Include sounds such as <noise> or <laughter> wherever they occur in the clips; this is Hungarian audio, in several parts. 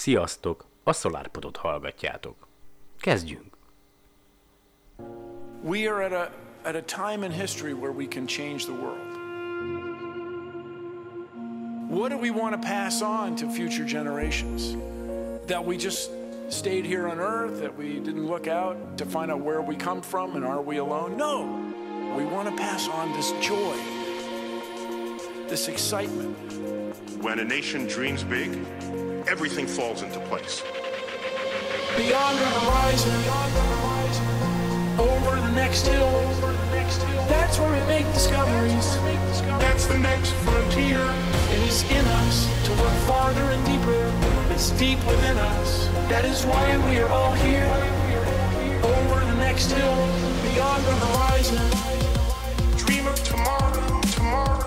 Sziasztok! A SolarPodot hallgatjátok. Kezdjünk! We are at a, at a time in history where we can change the world. What do we want to pass on to future generations? That we just stayed here on earth, that we didn't look out to find out where we come from and are we alone? No. We want to pass on this joy, this excitement. When a nation dreams big, everything falls into place. Beyond the horizon, over the next hill, that's where we make discoveries. That's the next frontier. It is in us to look farther and deeper. It's deep within us. That is why we are all here. Over the next hill, beyond the horizon. Dream of tomorrow, tomorrow.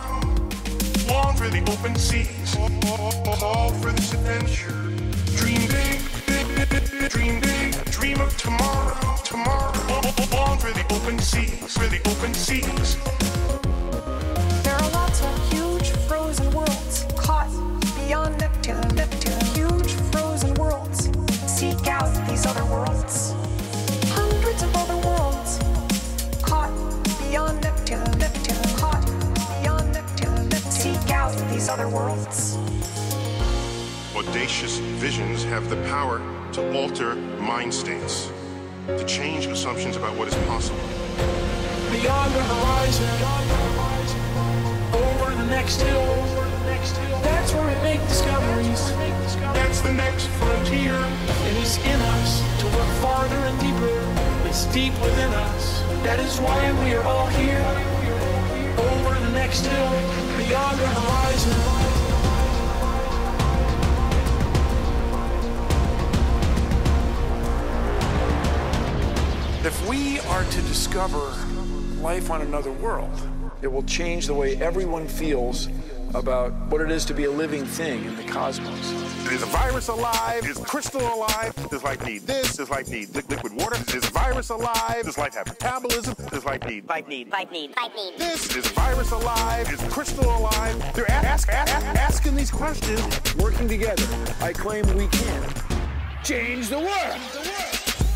Long for the open seas. All for adventure. Dream big, dream big. Dream of tomorrow, tomorrow. For the open seas, for the open seas. Other worlds. Audacious visions have the power to alter mind states, to change assumptions about what is possible. Beyond the horizon, over the next hill, that's where we make discoveries. That's the next frontier. It is in us to look farther and deeper. It's deep within us. That is why we are all here. Over the next hill, If we are to discover life on another world, it will change the way everyone feels about what it is to be a living thing in the cosmos. Is a virus alive? Is crystal alive? Does life need this? Does life need li- liquid water? Is virus alive? Does life have metabolism? Does life need Life need. Life need. Life need. this? Is virus alive? Is crystal alive? They're a- ask, a- a- asking these questions. Working together, I claim we can change the world.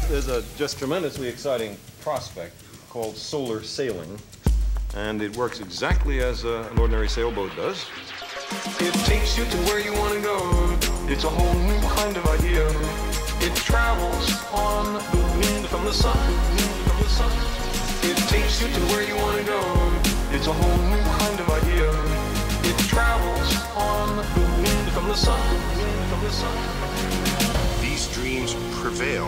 There's a just tremendously exciting prospect called solar sailing, and it works exactly as uh, an ordinary sailboat does. It takes you to where you want to go. It's a whole new kind of idea. It travels on the wind from the sun. From the sun. It takes you to where you want to go. It's a whole new kind of idea. It travels on the wind from the sun. From the sun. These dreams prevail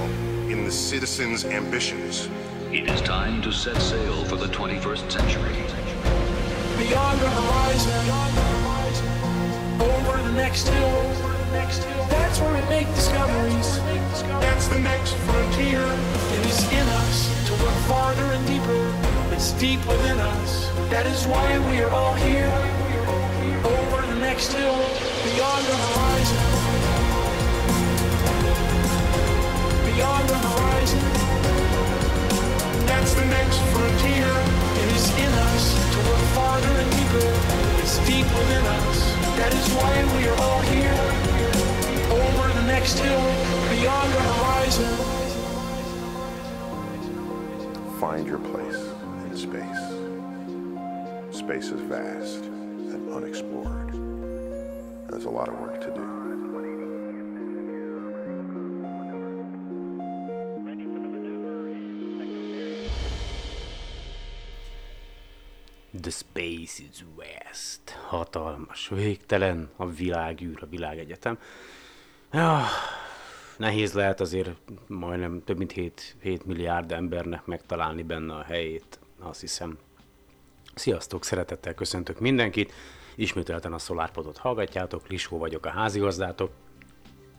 in the citizens' ambitions. It is time to set sail for the 21st century. Beyond the horizon, over the next hill, that's where we make discoveries. That's the next frontier. It is in us to look farther and deeper. It's deep within us. That is why we are all here. Over the next hill, beyond the horizon. Beyond the horizon, That's the next frontier. it is in us to look farther and deeper. It's deep within us. That is why we are all here. Over the next hill, beyond the horizon. Find your place in space. Space is vast and unexplored. There's a lot of work to do. The Space is West. Hatalmas, végtelen, a világűr, a világegyetem. Ja, nehéz lehet azért majdnem több mint 7, 7 milliárd embernek megtalálni benne a helyét, azt hiszem. Sziasztok, szeretettel köszöntök mindenkit. Ismételten a SolarPodot hallgatjátok, Lisó vagyok a házigazdátok.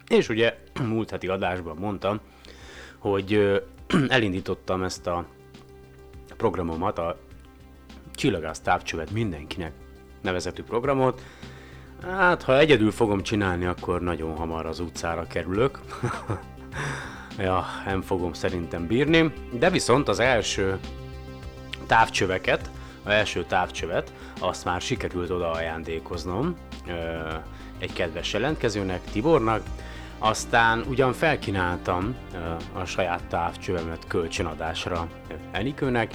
És ugye <clears throat> múlt heti adásban mondtam, hogy <clears throat> elindítottam ezt a programomat, a Csillagász távcsövet mindenkinek nevezetű programot. Hát, ha egyedül fogom csinálni, akkor nagyon hamar az utcára kerülök. <laughs> ja, nem fogom szerintem bírni. De viszont az első távcsöveket, az első távcsövet, azt már sikerült oda ajándékoznom egy kedves jelentkezőnek, Tibornak, Aztán ugyan felkínáltam a saját távcsövemet kölcsönadásra Enikőnek,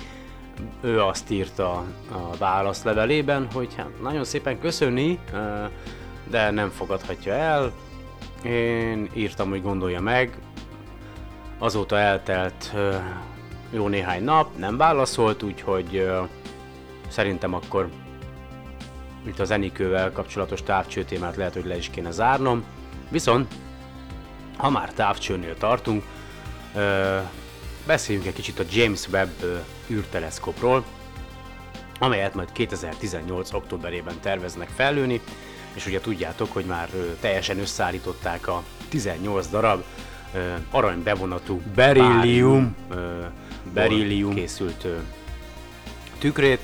ő azt írta a válaszlevelében, hogy hát nagyon szépen köszöni, de nem fogadhatja el. Én írtam, hogy gondolja meg. Azóta eltelt jó néhány nap, nem válaszolt, úgyhogy szerintem akkor itt az Enikővel kapcsolatos távcsőtémát lehet, hogy le is kéne zárnom. Viszont, ha már távcsőnél tartunk, beszéljünk egy kicsit a James Webb űrteleszkópról, amelyet majd 2018. októberében terveznek fellőni, és ugye tudjátok, hogy már teljesen összeállították a 18 darab arany bevonatú berillium, berillium készült tükrét.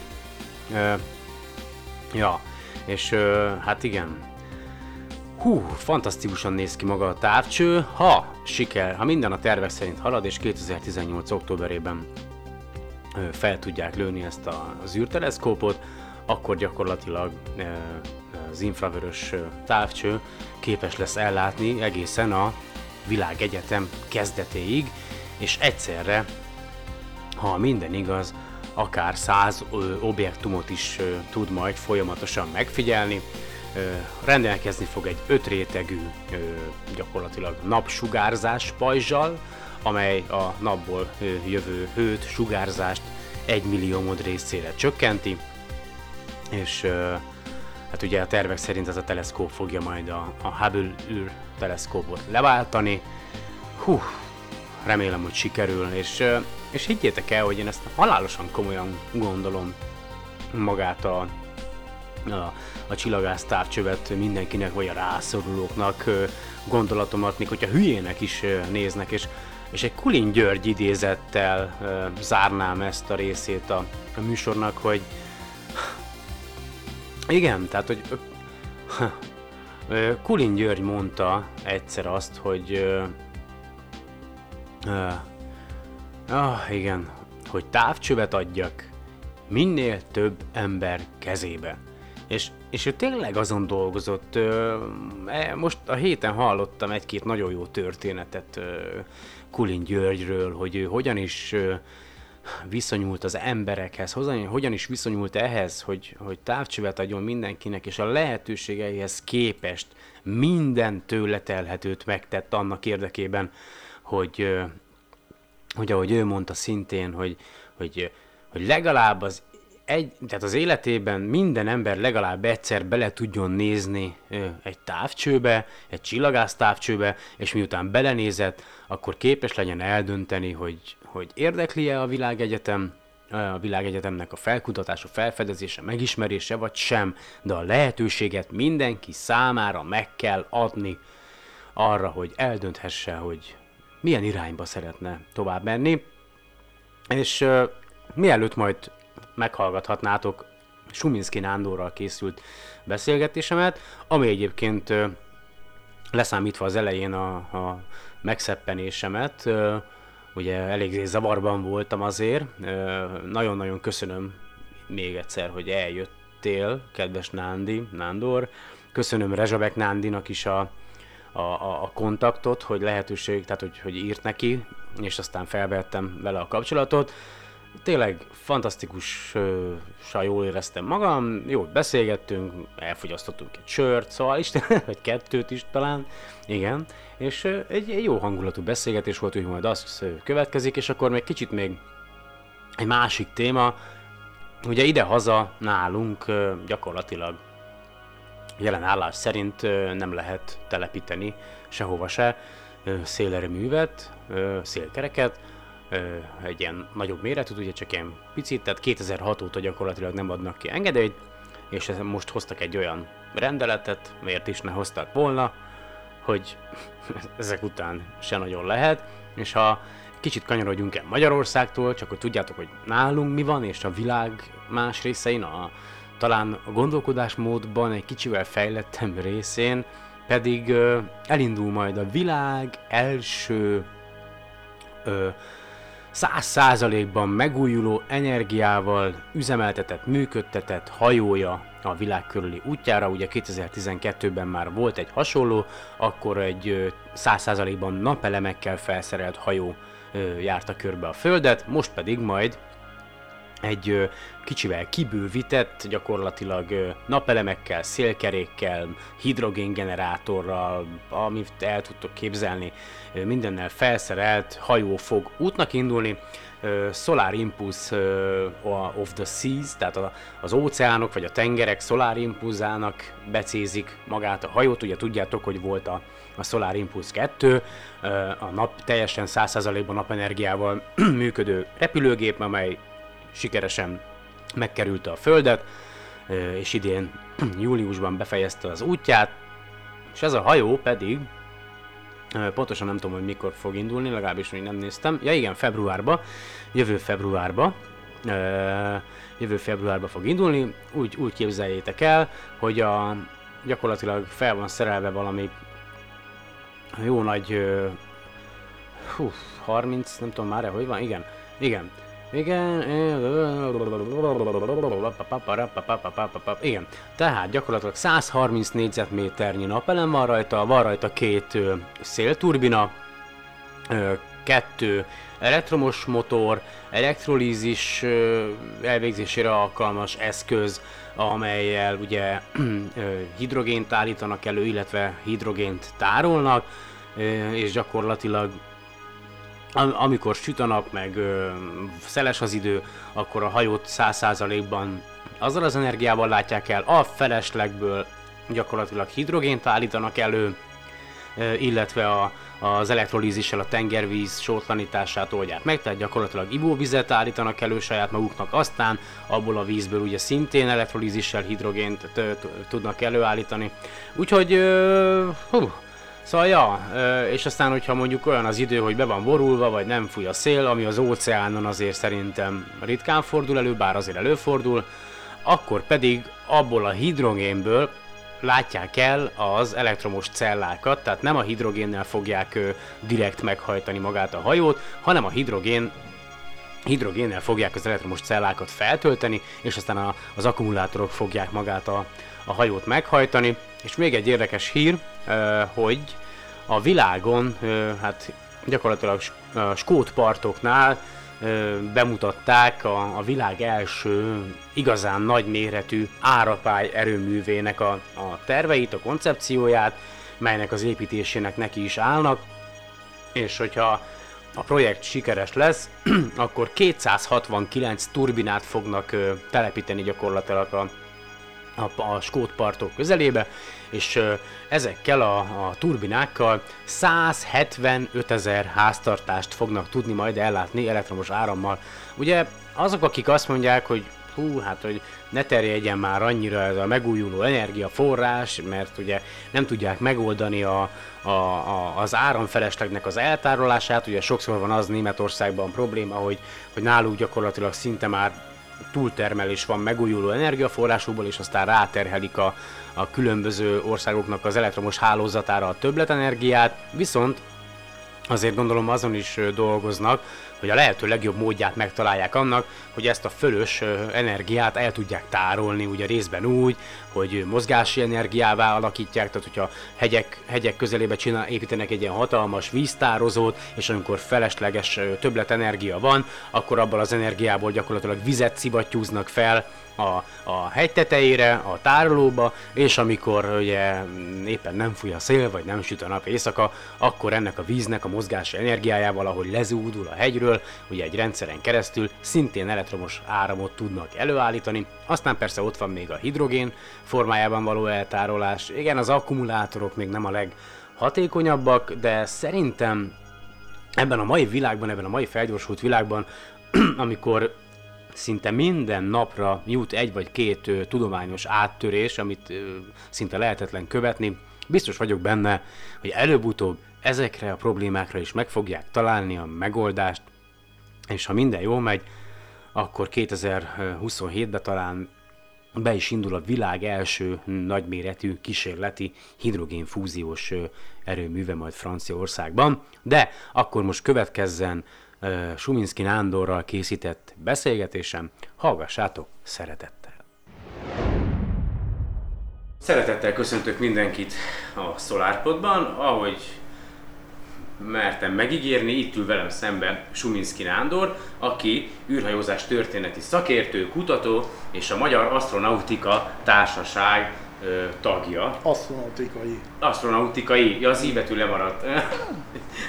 Ja, és hát igen, Hú, fantasztikusan néz ki maga a távcső, ha siker, ha minden a tervek szerint halad, és 2018. októberében fel tudják lőni ezt az űrteleszkópot, akkor gyakorlatilag az infravörös távcső képes lesz ellátni egészen a világegyetem kezdetéig, és egyszerre, ha minden igaz, akár száz objektumot is tud majd folyamatosan megfigyelni, rendelkezni fog egy öt rétegű gyakorlatilag napsugárzás pajzsal, amely a napból jövő hőt, sugárzást egy millió részére csökkenti, és hát ugye a tervek szerint ez a teleszkóp fogja majd a, a Hubble űr teleszkópot leváltani. Hú, remélem, hogy sikerül, és, és higgyétek el, hogy én ezt halálosan komolyan gondolom magát a, a, a csillagász távcsövet mindenkinek, vagy a rászorulóknak gondolatomat, még hogyha hülyének is néznek, és, és egy Kulin György idézettel zárnám ezt a részét a, a műsornak, hogy igen, tehát, hogy Kulin György mondta egyszer azt, hogy uh, uh, igen, hogy távcsövet adjak minél több ember kezébe. És, és ő tényleg azon dolgozott. E, most a héten hallottam egy-két nagyon jó történetet Kulin Györgyről, hogy ő hogyan is viszonyult az emberekhez, hogyan, is viszonyult ehhez, hogy, hogy távcsövet adjon mindenkinek, és a lehetőségeihez képest minden tőle telhetőt megtett annak érdekében, hogy, hogy ahogy ő mondta szintén, hogy, hogy, hogy legalább az egy, tehát az életében minden ember legalább egyszer bele tudjon nézni egy távcsőbe, egy csillagász távcsőbe, és miután belenézett, akkor képes legyen eldönteni, hogy, hogy érdekli-e a világegyetem, a világegyetemnek a felkutatása, felfedezése, megismerése, vagy sem, de a lehetőséget mindenki számára meg kell adni arra, hogy eldönthesse, hogy milyen irányba szeretne tovább menni. És uh, mielőtt majd meghallgathatnátok Suminski Nándorral készült beszélgetésemet, ami egyébként leszámítva az elején a, a megszeppenésemet, ugye elég zavarban voltam azért. Nagyon-nagyon köszönöm még egyszer, hogy eljöttél, kedves Nándi, Nándor. Köszönöm Rezsabek Nándinak is a, a, a kontaktot, hogy lehetőség, tehát hogy, hogy írt neki, és aztán felvettem vele a kapcsolatot. Tényleg fantasztikusan jól éreztem magam, jól beszélgettünk, elfogyasztottunk egy sört, szóval Isten, <laughs> vagy kettőt is talán, igen, és egy, egy jó hangulatú beszélgetés volt, hogy majd az következik, és akkor még kicsit még egy másik téma, ugye ide-haza nálunk gyakorlatilag jelen állás szerint nem lehet telepíteni sehova se szélerőművet, szélkereket, egy ilyen nagyobb méretű, ugye csak ilyen picit, tehát 2006 óta gyakorlatilag nem adnak ki engedélyt, és most hoztak egy olyan rendeletet, miért is ne hoztak volna, hogy <laughs> ezek után se nagyon lehet, és ha kicsit kanyarodjunk el Magyarországtól, csak hogy tudjátok, hogy nálunk mi van, és a világ más részein, a, talán a gondolkodásmódban egy kicsivel fejlettem részén, pedig ö, elindul majd a világ első ö, száz százalékban megújuló energiával üzemeltetett, működtetett hajója a világ körüli útjára. Ugye 2012-ben már volt egy hasonló, akkor egy száz százalékban napelemekkel felszerelt hajó járta körbe a Földet, most pedig majd egy kicsivel kibővített, gyakorlatilag napelemekkel, szélkerékkel, hidrogéngenerátorral, amit el tudtok képzelni, mindennel felszerelt hajó fog útnak indulni. Solar Impulse of the Seas, tehát az óceánok vagy a tengerek Solar Impulse-ának becézik magát a hajót. Ugye tudjátok, hogy volt a, a Solar Impulse 2, a nap teljesen 100%-ban napenergiával <clears throat> működő repülőgép, amely sikeresen megkerülte a Földet, és idén <clears throat> júliusban befejezte az útját, és ez a hajó pedig, pontosan nem tudom, hogy mikor fog indulni, legalábbis még nem néztem, ja igen, februárba, jövő februárba, jövő februárba fog indulni, úgy, úgy képzeljétek el, hogy a, gyakorlatilag fel van szerelve valami jó nagy, hú, 30, nem tudom már, hogy van, igen, igen, igen, igen. Tehát gyakorlatilag 130 négyzetméternyi napelem van rajta, van rajta két ö, szélturbina, kettő elektromos motor, elektrolízis elvégzésére alkalmas eszköz, amelyel ugye <clears throat> hidrogént állítanak elő, illetve hidrogént tárolnak, és gyakorlatilag Am- amikor süt a nap, meg ö, szeles az idő, akkor a hajót 100%-ban azzal az energiával látják el, a feleslegből gyakorlatilag hidrogént állítanak elő, ö, illetve a, az elektrolízissel a tengervíz sótlanítását oldják meg, tehát gyakorlatilag ivóvizet állítanak elő saját maguknak, aztán abból a vízből ugye szintén elektrolízissel hidrogént tudnak előállítani. Úgyhogy, hú, Szóval ja, és aztán, hogyha mondjuk olyan az idő, hogy be van borulva, vagy nem fúj a szél, ami az óceánon azért szerintem ritkán fordul elő, bár azért előfordul, akkor pedig abból a hidrogénből látják el az elektromos cellákat, tehát nem a hidrogénnel fogják direkt meghajtani magát a hajót, hanem a hidrogén hidrogénnel fogják az elektromos cellákat feltölteni, és aztán a, az akkumulátorok fogják magát a, a hajót meghajtani. És még egy érdekes hír, hogy a világon, hát gyakorlatilag a skót partoknál bemutatták a, világ első igazán nagyméretű árapály erőművének a, a terveit, a koncepcióját, melynek az építésének neki is állnak, és hogyha a projekt sikeres lesz, <clears throat> akkor 269 turbinát fognak telepíteni gyakorlatilag a, a, a skót partok közelébe, és ezekkel a, a turbinákkal 175 ezer háztartást fognak tudni majd ellátni elektromos árammal. Ugye azok, akik azt mondják, hogy hú, hát hogy ne terjedjen már annyira ez a megújuló energiaforrás, mert ugye nem tudják megoldani a, a, a, az áramfeleslegnek az eltárolását, ugye sokszor van az Németországban probléma, hogy, hogy náluk gyakorlatilag szinte már túltermelés van megújuló energiaforrásokból, és aztán ráterhelik a, a különböző országoknak az elektromos hálózatára a többletenergiát, viszont azért gondolom azon is dolgoznak, hogy a lehető legjobb módját megtalálják annak, hogy ezt a fölös energiát el tudják tárolni, ugye részben úgy, hogy mozgási energiává alakítják, tehát hogyha hegyek, hegyek közelébe csinál, építenek egy ilyen hatalmas víztározót, és amikor felesleges többletenergia van, akkor abból az energiából gyakorlatilag vizet szivattyúznak fel, a, a hegy tetejére, a tárolóba, és amikor ugye éppen nem fúj a szél, vagy nem süt a nap éjszaka, akkor ennek a víznek a mozgási energiájával, ahogy lezúdul a hegyről, ugye egy rendszeren keresztül szintén elektromos áramot tudnak előállítani. Aztán persze ott van még a hidrogén formájában való eltárolás. Igen, az akkumulátorok még nem a leghatékonyabbak, de szerintem ebben a mai világban, ebben a mai felgyorsult világban, <clears throat> amikor szinte minden napra jut egy vagy két ö, tudományos áttörés, amit ö, szinte lehetetlen követni. Biztos vagyok benne, hogy előbb-utóbb ezekre a problémákra is meg fogják találni a megoldást, és ha minden jól megy, akkor 2027-ben talán be is indul a világ első nagyméretű kísérleti hidrogénfúziós erőműve majd Franciaországban, de akkor most következzen Suminski Nándorral készített beszélgetésem. Hallgassátok szeretettel! Szeretettel köszöntök mindenkit a SolarPodban, ahogy mertem megígérni, itt ül velem szemben Suminski Nándor, aki űrhajózás történeti szakértő, kutató és a Magyar Astronautika Társaság ö, tagja. Asztronautikai. Astronautikai, ja, az íbetű lemaradt.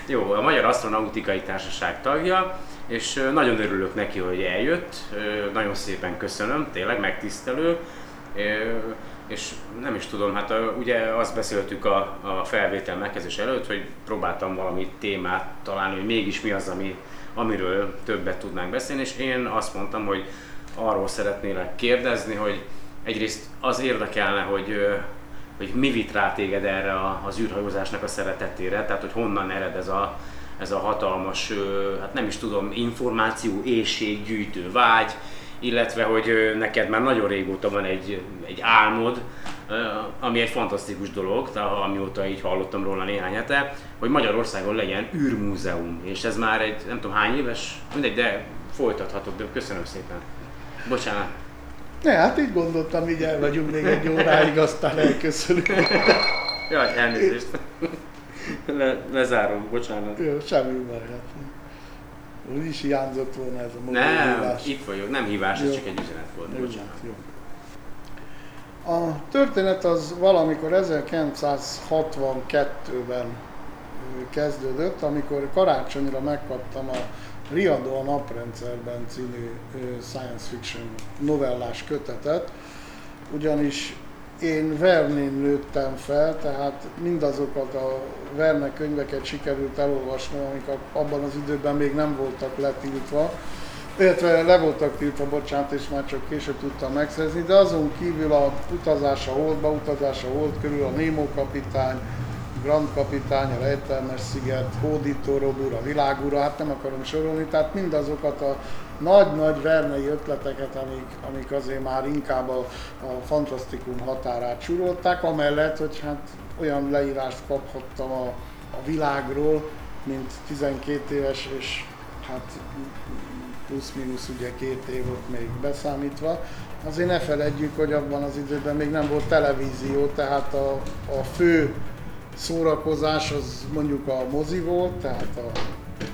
Jó, a Magyar Astronautikai Társaság tagja, és nagyon örülök neki, hogy eljött. Nagyon szépen köszönöm, tényleg megtisztelő. És nem is tudom, hát ö, ugye azt beszéltük a, a felvétel megkezdés előtt, hogy próbáltam valami témát találni, hogy mégis mi az, ami, amiről többet tudnánk beszélni, és én azt mondtam, hogy arról szeretnélek kérdezni, hogy egyrészt az érdekelne, hogy, hogy mi vitt rá téged erre az űrhajózásnak a szeretetére, tehát hogy honnan ered ez a, ez a hatalmas, hát nem is tudom, információ, éjség, gyűjtő vágy, illetve hogy neked már nagyon régóta van egy, egy álmod, ami egy fantasztikus dolog, tehát amióta így hallottam róla néhány hete, hogy Magyarországon legyen űrmúzeum, és ez már egy, nem tudom hány éves, mindegy, de folytathatod, de köszönöm szépen. Bocsánat. Ne, hát így gondoltam, így el vagyunk még egy óráig, aztán elköszönünk. Jaj, elnézést. Le, lezárom, bocsánat. Jó, semmi baj. Hát. Úgy is hiányzott volna ez a Nem, hívás. itt vagyok, nem hívás, ez Jó. csak egy üzenet volt, Jó, bocsánat. jó. A történet az valamikor 1962-ben ö, kezdődött, amikor karácsonyra megkaptam a Riadó a naprendszerben című science fiction novellás kötetet, ugyanis én Vernén nőttem fel, tehát mindazokat a Verne könyveket sikerült elolvasnom, amik abban az időben még nem voltak letiltva, illetve le voltak tiltva, bocsánat, és már csak később tudtam megszerezni, de azon kívül a utazása Holdba, utazása Hold körül a Nemo kapitány, Grand kapitány, a Rejtelmes sziget, Hódító Robur, a világúra, hát nem akarom sorolni, tehát mindazokat a nagy-nagy vernei ötleteket, amik, amik azért már inkább a, a fantasztikum határát súrolták, amellett, hogy hát olyan leírást kaphattam a, a világról, mint 12 éves, és hát plusz-minusz ugye két év volt még beszámítva. Azért ne feledjük, hogy abban az időben még nem volt televízió, tehát a, a fő szórakozás az mondjuk a mozi volt, tehát a,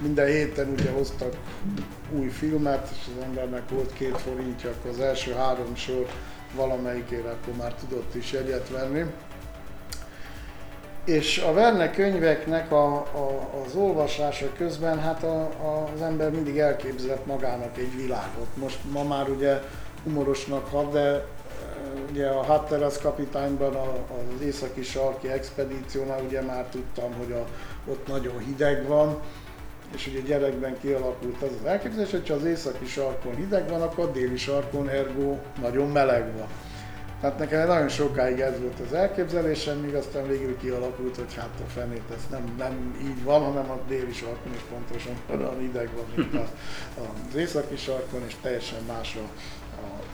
minden héten ugye hoztak új filmet, és az embernek volt két forintja, akkor az első három sor valamelyikére akkor már tudott is jegyet venni. És a Verne könyveknek a, a, az olvasása közben hát a, a, az ember mindig elképzelt magának egy világot. Most ma már ugye humorosnak hat, de ugye a Hatteras kapitányban az északi sarki expedíciónál ugye már tudtam, hogy a, ott nagyon hideg van, és ugye gyerekben kialakult az az elképzelés, hogy ha az északi sarkon hideg van, akkor a déli sarkon ergo nagyon meleg van. Tehát nekem nagyon sokáig ez volt az elképzelésem, míg aztán végül kialakult, hogy hát a fenét ez nem, nem így van, hanem a déli sarkon is pontosan olyan ideg van, mint a, az északi sarkon, és teljesen más a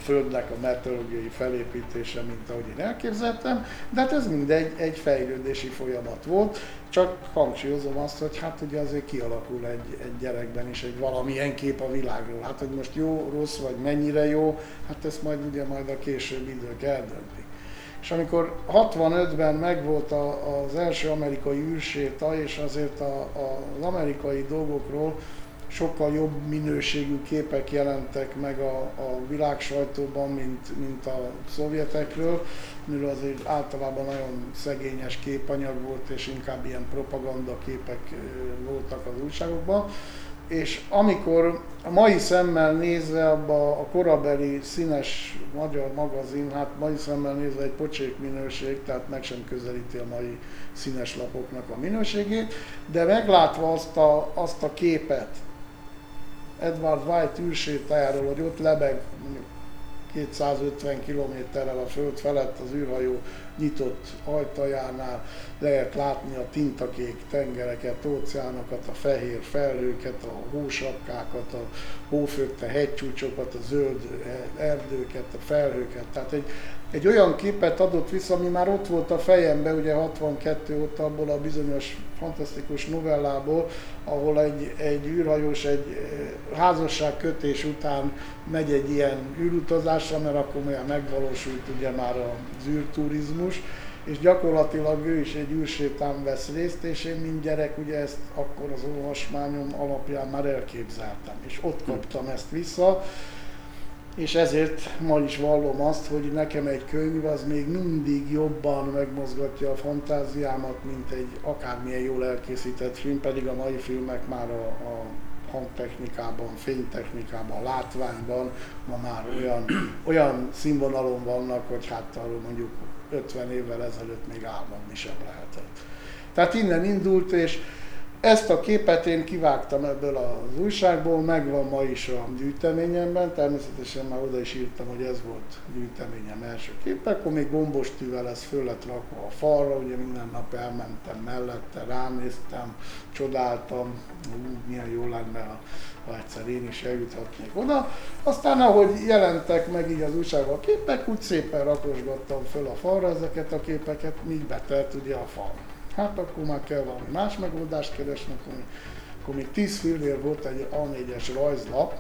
Földnek a meteorológiai felépítése, mint ahogy én elképzeltem, de hát ez mindegy egy fejlődési folyamat volt, csak hangsúlyozom azt, hogy hát ugye azért kialakul egy, egy gyerekben is egy valamilyen kép a világról. Hát, hogy most jó, rossz vagy mennyire jó, hát ezt majd ugye majd a később idők eldöntik. És amikor 65-ben megvolt a, az első amerikai űrséta, és azért a, a, az amerikai dolgokról sokkal jobb minőségű képek jelentek meg a, a világ sajtóban, mint, mint a szovjetekről, miről azért általában nagyon szegényes képanyag volt, és inkább ilyen propaganda képek voltak az újságokban. És amikor a mai szemmel nézve abba a korabeli színes magyar magazin, hát mai szemmel nézve egy pocsék minőség, tehát meg sem közelíti a mai színes lapoknak a minőségét, de meglátva azt a, azt a képet, Edward White űrsétájáról, hogy ott lebeg mondjuk 250 kilométerrel a föld felett az űrhajó nyitott ajtajánál lehet látni a tintakék tengereket, óceánokat, a fehér felhőket, a hósapkákat, a hófötte hegycsúcsokat, a zöld erdőket, a felhőket. Tehát egy egy olyan képet adott vissza, ami már ott volt a fejemben, ugye 62 óta abból a bizonyos fantasztikus novellából, ahol egy, egy űrhajós egy eh, házasságkötés után megy egy ilyen űrutazásra, mert akkor már megvalósult ugye már az űrturizmus, és gyakorlatilag ő is egy űrsétán vesz részt, és én mint gyerek ugye ezt akkor az olvasmányom alapján már elképzeltem, és ott kaptam ezt vissza, és ezért ma is vallom azt, hogy nekem egy könyv az még mindig jobban megmozgatja a fantáziámat, mint egy akármilyen jól elkészített film, pedig a mai filmek már a, a hangtechnikában, fénytechnikában, látványban ma már olyan, olyan színvonalon vannak, hogy hát arról mondjuk 50 évvel ezelőtt még álmodni sem lehetett. Tehát innen indult, és ezt a képet én kivágtam ebből az újságból, megvan ma is a gyűjteményemben, természetesen már oda is írtam, hogy ez volt gyűjteményem első képe, akkor még gombostűvel ez föl lett rakva a falra, ugye minden nap elmentem mellette, ránéztem, csodáltam, ú, milyen jó lenne, ha egyszer én is eljuthatnék oda. Aztán ahogy jelentek meg így az újságban a képek, úgy szépen rakosgattam föl a falra ezeket a képeket, míg betelt ugye a fal. Hát akkor már kell valami más megoldást keresni, akkor, akkor még 10 filmér volt egy A4-es rajzlap,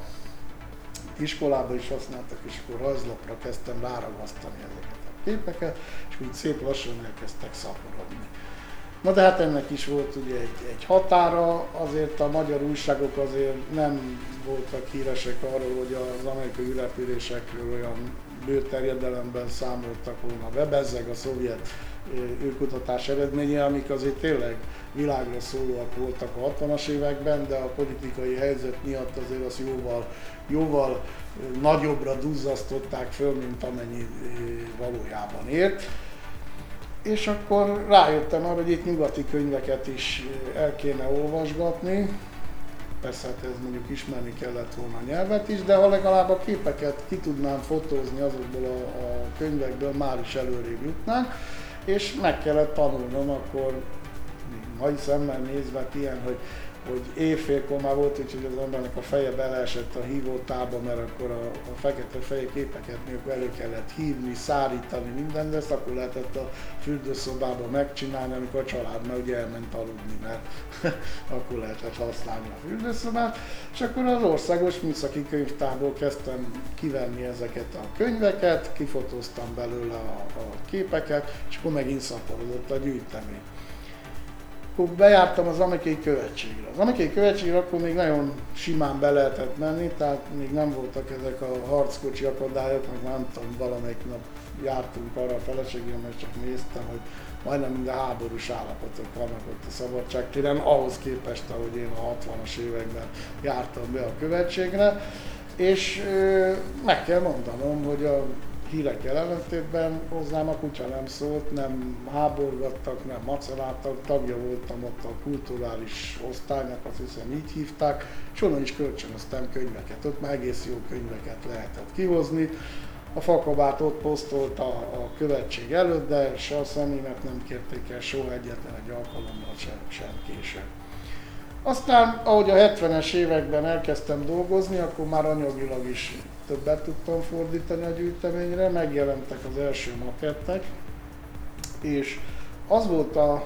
iskolában is használtak, és akkor rajzlapra kezdtem ráragasztani ezeket a képeket, és úgy szép lassan elkezdtek szaporodni. Na de hát ennek is volt ugye egy, egy határa, azért a magyar újságok azért nem voltak híresek arról, hogy az amerikai ülepülésekről olyan bőterjedelemben számoltak volna Webezzeg, a szovjet űrkutatás eredménye, amik azért tényleg világra szólóak voltak a 60-as években, de a politikai helyzet miatt azért az jóval, jóval nagyobbra duzzasztották föl, mint amennyi valójában ért. És akkor rájöttem arra, hogy itt nyugati könyveket is el kéne olvasgatni, persze hát ez mondjuk ismerni kellett volna a nyelvet is, de ha legalább a képeket ki tudnám fotózni azokból a, a könyvekből, már is előrébb jutnánk. És meg kellett tanulnom akkor mai szemmel nézve ilyen, hogy, hogy éjfélkor már volt úgy, hogy az embernek a feje beleesett a hívótába, mert akkor a, a fekete feje képeket még elő kellett hívni, szárítani, minden, de ezt akkor lehetett a fürdőszobában megcsinálni, amikor a család már ugye elment aludni, mert <laughs> akkor lehetett használni a fürdőszobát, és akkor az országos műszaki könyvtárból kezdtem kivenni ezeket a könyveket, kifotóztam belőle a, a képeket, és akkor megint szaporodott a gyűjtemény akkor bejártam az amerikai követségre. Az amerikai követségre akkor még nagyon simán be lehetett menni, tehát még nem voltak ezek a harckocsi akadályok, meg nem tudom, valamelyik nap jártunk arra a feleségemmel, és csak néztem, hogy majdnem minden háborús állapotok vannak ott a szabadságtéren, ahhoz képest, ahogy én a 60-as években jártam be a követségre, és ö, meg kell mondanom, hogy a hírek ellentétben hozzám a kutya nem szólt, nem háborgattak, nem maceráltak, tagja voltam ott a kulturális osztálynak, azt hiszem így hívták, és onnan is kölcsönöztem könyveket, ott már egész jó könyveket lehetett kihozni. A fakabát ott posztolt a, a követség előtt, de se a személyet nem kérték el soha egyetlen egy alkalommal sem, sem később. Aztán, ahogy a 70-es években elkezdtem dolgozni, akkor már anyagilag is többet tudtam fordítani a gyűjteményre, megjelentek az első makettek, és az volt a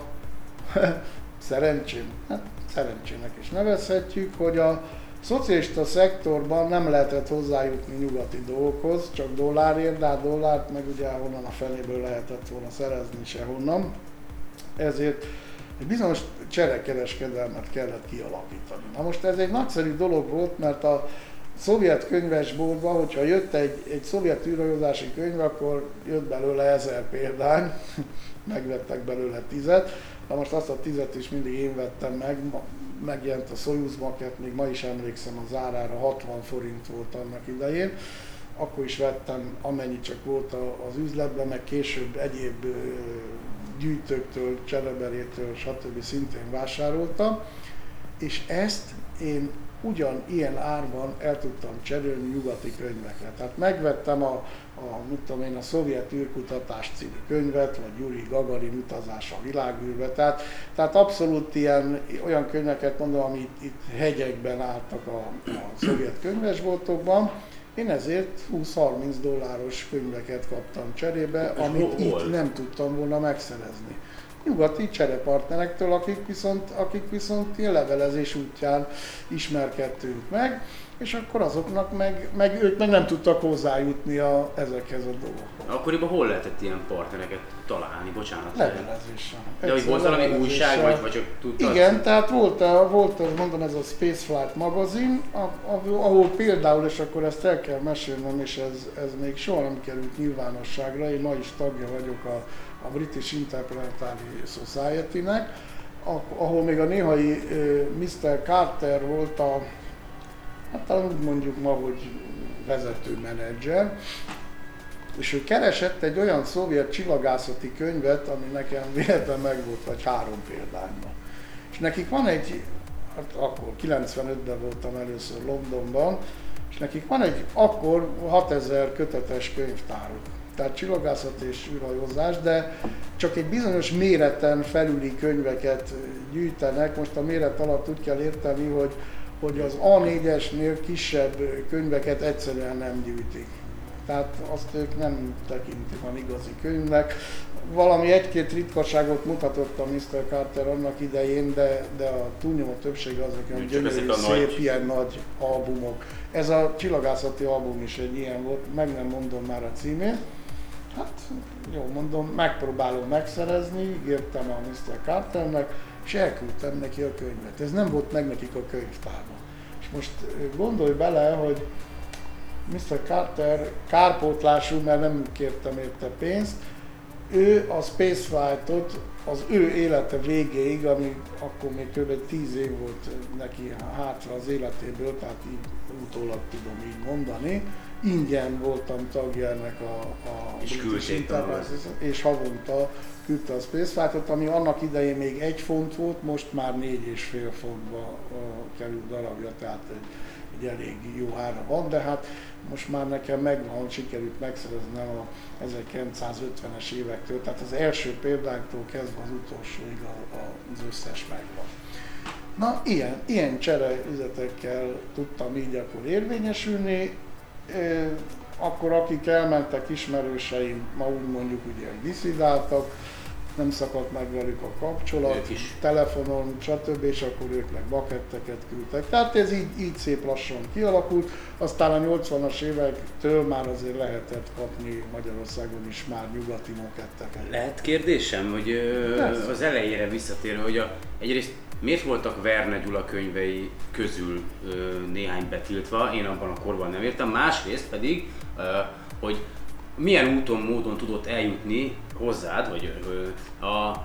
<laughs> szerencsém, hát szerencsének is nevezhetjük, hogy a szocialista szektorban nem lehetett hozzájutni nyugati dolgokhoz, csak dollárért, de a dollárt meg ugye honnan a feléből lehetett volna szerezni sehonnan. Ezért egy bizonyos cserekereskedelmet kellett kialakítani. Na most ez egy nagyszerű dolog volt, mert a szovjet könyvesboltban, hogyha jött egy, egy szovjet űrhajózási könyv, akkor jött belőle ezer példány, <laughs> megvettek belőle tizet, na most azt a tizet is mindig én vettem meg, megjelent a Soyuz maket, még ma is emlékszem az árára, 60 forint volt annak idején, akkor is vettem amennyit csak volt az üzletben, meg később egyéb gyűjtőktől, csereberétől, stb. szintén vásároltam, és ezt én ugyan ilyen árban el tudtam cserélni nyugati könyvekre. Tehát megvettem a, a, mit tudom én, a szovjet űrkutatás című könyvet, vagy Yuri Gagarin utazás a világűrbe. Tehát, tehát abszolút ilyen, olyan könyveket mondom, ami itt, hegyekben álltak a, a szovjet könyvesboltokban. Én ezért 20-30 dolláros könyveket kaptam cserébe, amit hol- hol? itt nem tudtam volna megszerezni. Nyugati cserepartnerektől, akik viszont, akik viszont ilyen levelezés útján ismerkedtünk meg, és akkor azoknak meg, meg ők meg nem tudtak hozzájutni a, ezekhez a dolgokhoz. Akkoriban hol lehetett ilyen partnereket találni? Bocsánat. Levelezéssel. De hogy volt valami újság, vagy, vagy csak tudtad? Igen, tehát volt, a, volt az, mondom, ez a Spaceflight magazin, a- a- ahol például, és akkor ezt el kell mesélnem, és ez, ez még soha nem került nyilvánosságra, én ma is tagja vagyok a, a British Interplanetary Society-nek, ahol még a néhai Mr. Carter volt a, hát talán úgy mondjuk ma, hogy vezető menedzser, és ő keresett egy olyan szovjet csillagászati könyvet, ami nekem véletlen megvolt, vagy három példányban. És nekik van egy, hát akkor 95-ben voltam először Londonban, és nekik van egy akkor 6000 kötetes könyvtáruk. Tehát csillagászat és űrhajózás, de csak egy bizonyos méreten felüli könyveket gyűjtenek. Most a méret alatt úgy kell érteni, hogy, hogy az A4-esnél kisebb könyveket egyszerűen nem gyűjtik. Tehát azt ők nem tekintik van igazi könyvnek. Valami egy-két ritkaságot mutatott a Mr. Carter annak idején, de, de a túlnyomó többsége azok olyan gyönyörű, a szép, nagy- ilyen nagy albumok. Ez a csillagászati album is egy ilyen volt, meg nem mondom már a címét. Hát jó mondom, megpróbálom megszerezni, ígértem a Mr. Carternek, és elküldtem neki a könyvet. Ez nem volt meg nekik a könyvtárban. És most gondolj bele, hogy Mr. Carter kárpótlású, mert nem kértem érte pénzt, ő a Spaceflight-ot az ő élete végéig, ami akkor még kb. 10 év volt neki hátra az életéből, tehát így utólag tudom így mondani, ingyen voltam tagja ennek a, a És és havonta küldte a Spaceflight-ot, ami annak idején még egy font volt, most már négy és fél fontba kerül darabja, tehát egy, egy elég jó ára van, de hát most már nekem megvan, sikerült megszereznem a 1950-es évektől, tehát az első példánktól kezdve az utolsóig az összes megvan. Na, ilyen, ilyen csereüzetekkel tudtam így akkor érvényesülni. Akkor akik elmentek ismerőseim, ma úgy mondjuk ugye diszidáltak, nem szakadt meg velük a kapcsolat, telefonon, stb. és akkor ők meg baketteket küldtek. Tehát ez így, így szép lassan kialakult. Aztán a 80-as évektől már azért lehetett kapni Magyarországon is már nyugati moketteket. Lehet kérdésem, hogy ö, az elejére visszatérve, hogy a, egyrészt miért voltak Verne Gyula könyvei közül ö, néhány betiltva, én abban a korban nem értem, másrészt pedig, ö, hogy milyen úton, módon tudott eljutni hozzád, vagy ö, a, a,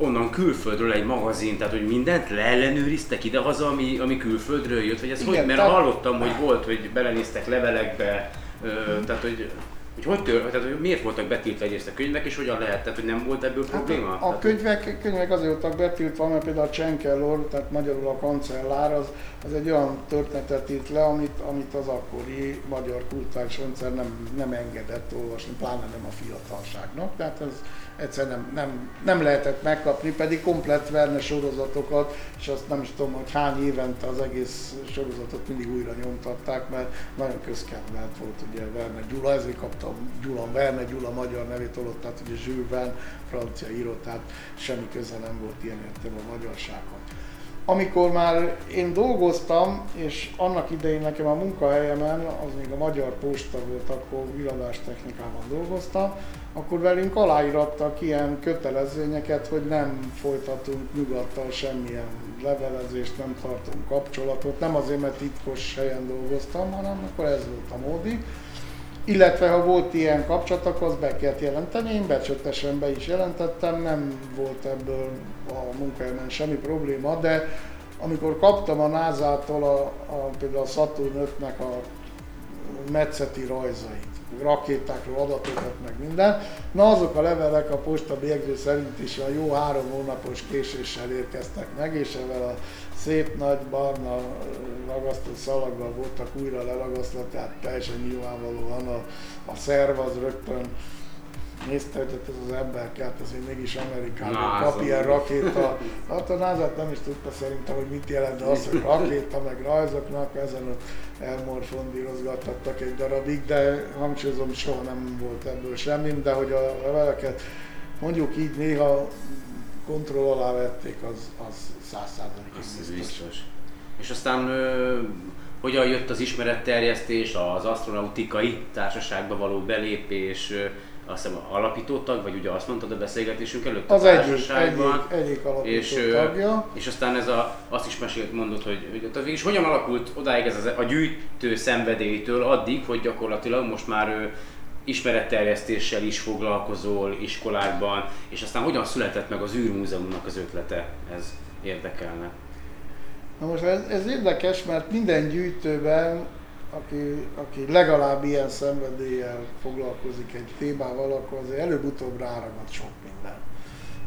onnan külföldről egy magazin, tehát hogy mindent leellenőriztek idehaza, ami, ami külföldről jött, vagy ez Igen, hogy? Mert tehát- hallottam, hogy volt, hogy belenéztek levelekbe, ö, tehát hogy hogy, hogy, tör, tehát, hogy miért voltak betiltva egyrészt a könyvek, és hogyan lehet, tehát hogy nem volt ebből probléma? Hát a, a könyvek, könyvek azért voltak betiltva, mert például a Csenkellor, tehát magyarul a kancellár, az, az egy olyan történetet írt le, amit, amit az akkori magyar kulturális rendszer nem, nem engedett olvasni, pláne nem a fiatalságnak. Tehát ez egyszer nem, nem, nem lehetett megkapni, pedig komplett Verne sorozatokat, és azt nem is tudom, hogy hány évente az egész sorozatot mindig újra nyomtatták, mert nagyon közkedvelt volt ugye Verne Gyula, ezért kapta Gyula, Verne Gyula magyar nevét holott, tehát ugye Jules francia író, tehát semmi köze nem volt ilyen értem a magyarsághoz. Amikor már én dolgoztam, és annak idején nekem a munkahelyemen, az még a Magyar Posta volt, akkor viradás technikában dolgoztam, akkor velünk aláírattak ilyen kötelezvényeket, hogy nem folytatunk nyugattal semmilyen levelezést, nem tartunk kapcsolatot, nem azért, mert titkos helyen dolgoztam, hanem akkor ez volt a módi. Illetve ha volt ilyen kapcsolat, akkor azt be kellett jelenteni, én becsöttesen be is jelentettem, nem volt ebből a munkahelyemen semmi probléma, de amikor kaptam a NASA-tól a, a, például a Saturn 5-nek a metszeti rajzait, rakétákról adatokat, meg minden. Na azok a levelek a posta bélyegző szerint is a jó három hónapos késéssel érkeztek meg, és ezzel a szép nagy barna ragasztó szalaggal voltak újra leragasztva, tehát teljesen nyilvánvalóan a, a szerv az rögtön nézte, hogy ez az ember kelt, azért mégis Amerikában kap ilyen rakéta. Hát a NASA nem is tudta szerintem, hogy mit jelent az, hogy rakéta, meg rajzoknak, ezen ott elmorfondírozgattattak egy darabig, de hangsúlyozom, soha nem volt ebből semmi, de hogy a leveleket mondjuk így néha kontroll alá vették, az, az száz százalékig Ez biztos. És aztán ö, hogyan jött az ismeretterjesztés, az astronautikai társaságba való belépés, ö, azt hiszem alapító tag, vagy ugye azt mondtad a beszélgetésünk előtt Az a egyik, társaságban. egyik, egyik alapító és, tagja. és aztán ez a, azt is mesélt, mondod, hogy, hogy ott végig is hogyan alakult odáig ez az, a gyűjtő szenvedélytől addig, hogy gyakorlatilag most már ő ismeretterjesztéssel is foglalkozol iskolákban, és aztán hogyan született meg az űrmúzeumnak az ötlete? Ez érdekelne. Na most ez, ez érdekes, mert minden gyűjtőben, aki, aki legalább ilyen szenvedéllyel foglalkozik egy témával, akkor azért előbb-utóbb ráragad sok minden.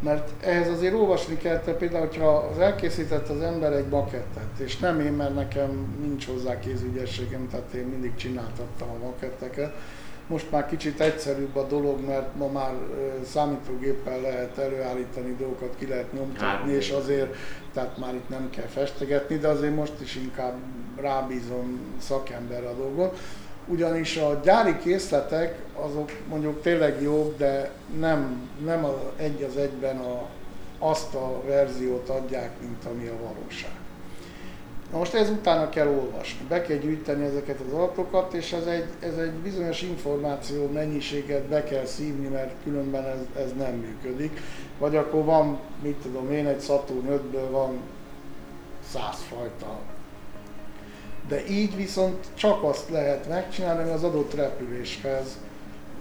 Mert ehhez azért olvasni kell, te például, hogyha az elkészített az ember egy makettet, és nem én, mert nekem nincs hozzá kézügyességem, tehát én mindig csináltattam a maketteket, most már kicsit egyszerűbb a dolog, mert ma már számítógéppel lehet előállítani dolgokat, ki lehet nyomtatni, és azért, tehát már itt nem kell festegetni, de azért most is inkább rábízom szakemberre a dolgon. Ugyanis a gyári készletek azok mondjuk tényleg jók, de nem, nem a, egy az egyben a, azt a verziót adják, mint ami a valóság. Na most ez utána kell olvasni, be kell gyűjteni ezeket az adatokat, és ez egy, ez egy bizonyos információ mennyiséget be kell szívni, mert különben ez, ez nem működik. Vagy akkor van, mit tudom én, egy Saturn 5-ből van száz fajta. De így viszont csak azt lehet megcsinálni, ami az adott repüléshez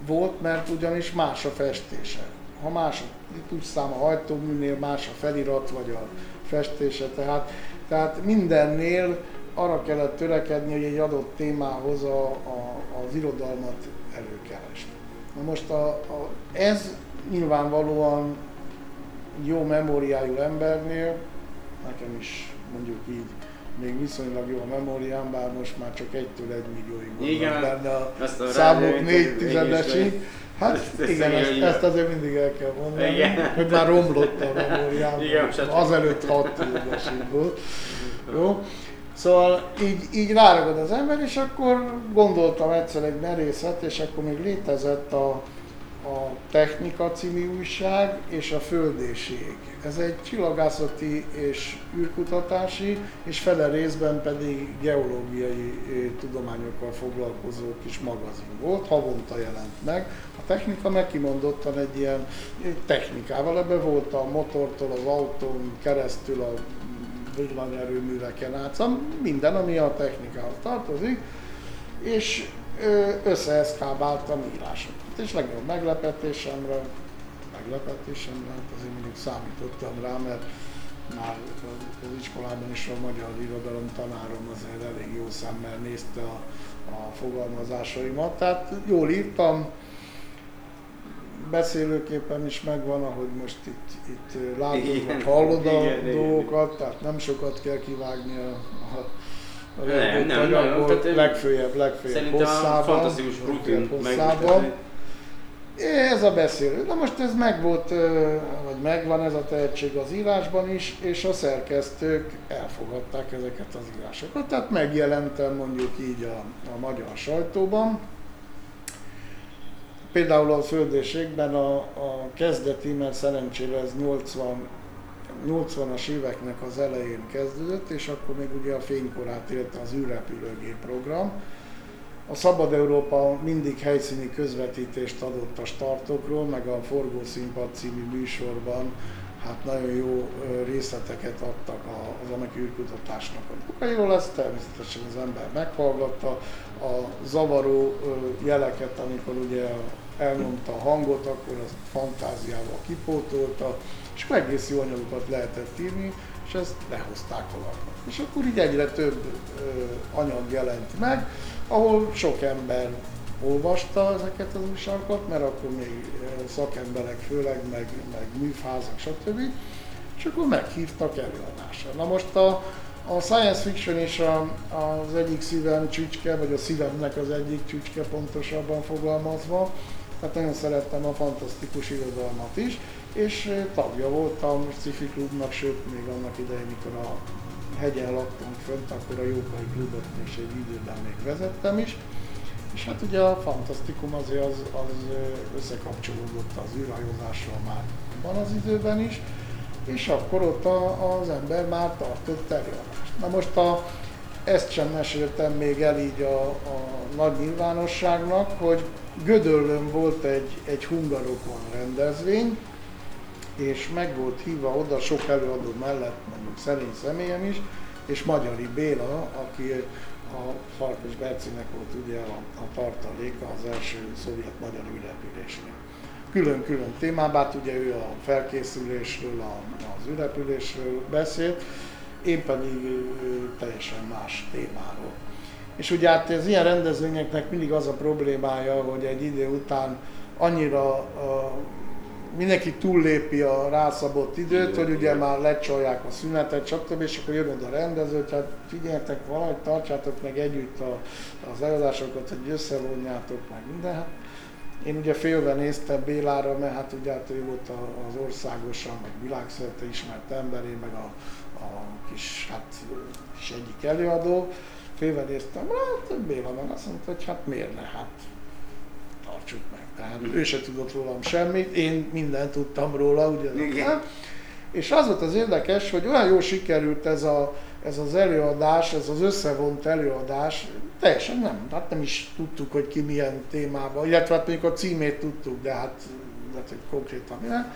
volt, mert ugyanis más a festése. Ha más típusszám a hajtóműnél, más a felirat vagy a festése, tehát, tehát mindennél arra kellett törekedni, hogy egy adott témához a, a, az irodalmat előkeresni. Na most a, a, ez nyilvánvalóan jó memóriájú embernél, nekem is mondjuk így még viszonylag jó a memóriám, bár most már csak egytől egy millióig Igen, vannak benne a számok négy tizedesig. Hát Ezt- ezt igen, ezt, igen. ezt azért mindig el kell mondani, Igen. hogy már romlott a memóriám, Igen, azelőtt hat tizedesig volt. Jó? Szóval így, így ráragad az ember, és akkor gondoltam egyszer egy merészet, és akkor még létezett a, a Technika című újság és a Földéség. Ez egy csillagászati és űrkutatási, és fele részben pedig geológiai eh, tudományokkal foglalkozó kis magazin volt, havonta jelent meg. Technika meg kimondottan egy ilyen technikával, ebben volt a motortól, az autón keresztül a villanyerőműveken át, szóval minden, ami a technikához tartozik, és összeeszkábáltam írásokat. És legnagyobb meglepetésemre, meglepetésemre, hát azért mondjuk számítottam rá, mert már az iskolában is a magyar irodalom tanárom azért elég jó szemmel nézte a, a fogalmazásaimat. Tehát jól írtam, beszélőképpen is megvan, ahogy most itt, itt látod, Igen, hallod a igen, igen. dolgokat, tehát nem sokat kell kivágni a, a, Nem, nem, anyagból, nagyon, tehát, legfőjebb, legfőjebb Szerintem hosszában. fantasztikus rutin hosszában. megmutatni. Ez a beszélő. Na most ez megvolt, ö, vagy megvan ez a tehetség az írásban is, és a szerkesztők elfogadták ezeket az írásokat. Tehát megjelentem mondjuk így a, a magyar sajtóban. Például a földéségben a, a kezdeti, mert szerencsére ez 80, 80-as éveknek az elején kezdődött, és akkor még ugye a fénykorát élte az űrrepülőgép program. A Szabad Európa mindig helyszíni közvetítést adott a startokról, meg a Forgószínpad című műsorban hát nagyon jó részleteket adtak az annak űrkutatásnak a munkairól, ezt természetesen az ember meghallgatta, a zavaró jeleket, amikor ugye elmondta a hangot, akkor azt fantáziával kipótolta, és akkor egész jó anyagokat lehetett írni, és ezt lehozták valahol. És akkor így egyre több ö, anyag jelent meg, ahol sok ember olvasta ezeket az újságokat, mert akkor még szakemberek főleg, meg, meg műfázak, stb. És akkor meghívtak előadásra. Na most a, a science fiction is a, az egyik szívem csücske, vagy a szívemnek az egyik csücske pontosabban fogalmazva, tehát nagyon szerettem a fantasztikus irodalmat is, és ö, tagja voltam sci klubnak, sőt még annak idején, mikor a hegyen laktunk fönt, akkor a Jókai klubot is egy időben még vezettem is. És hát ugye a fantasztikum azért az, az ö, összekapcsolódott az űrhajózással már van az időben is, és akkor ott a, az ember már tartott előadást. Na most a, ezt sem meséltem még el így a, a nagy nyilvánosságnak, hogy Gödöllön volt egy, egy hungarokon rendezvény, és meg volt hívva oda sok előadó mellett, mondjuk szerény személyem is, és Magyari Béla, aki a Farkas Bercinek volt ugye a, a tartaléka az első szovjet-magyar űrrepülésnél. Külön-külön témában, hát ugye ő a felkészülésről, a, az űrrepülésről beszélt, én pedig teljesen más témáról. És ugye hát az ilyen rendezvényeknek mindig az a problémája, hogy egy idő után annyira a, mindenki túllépi a rászabott időt, hogy ugye már lecsolják a szünetet, stb. és akkor jön oda a rendező, hogy hát figyeljetek, valahogy tartsátok meg együtt a, az előadásokat, hogy összevonjátok meg minden. Hát én ugye félve néztem Bélára, mert hát ugye hát ő volt az országosan, meg világszerte ismert ember, én meg a, a kis, hát kis egyik előadó. Félve néztem, hát Béla meg azt mondta, hogy hát miért ne, hát tartsuk meg. Tehát ő se tudott rólam semmit, én mindent tudtam róla, ugye? Igen. És az volt az érdekes, hogy olyan jól sikerült ez, a, ez az előadás, ez az összevont előadás, teljesen nem, hát nem is tudtuk, hogy ki milyen témában, illetve hát mondjuk a címét tudtuk, de hát lehet, hogy konkrétan nem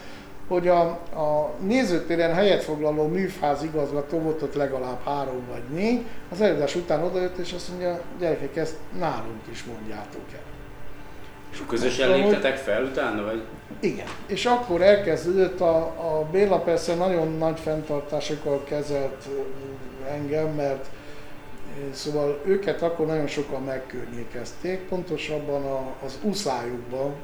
hogy a, a nézőtéren helyet foglaló műfáz igazgató volt ott legalább három vagy négy, az előadás után odajött és azt mondja, gyerekek, ezt nálunk is mondjátok el. És közösen léptetek fel utána, vagy? Igen, és akkor elkezdődött a, a Béla persze nagyon nagy fenntartásokkal kezelt engem, mert szóval őket akkor nagyon sokan megkörnyékezték, pontosabban a, az uszájukban,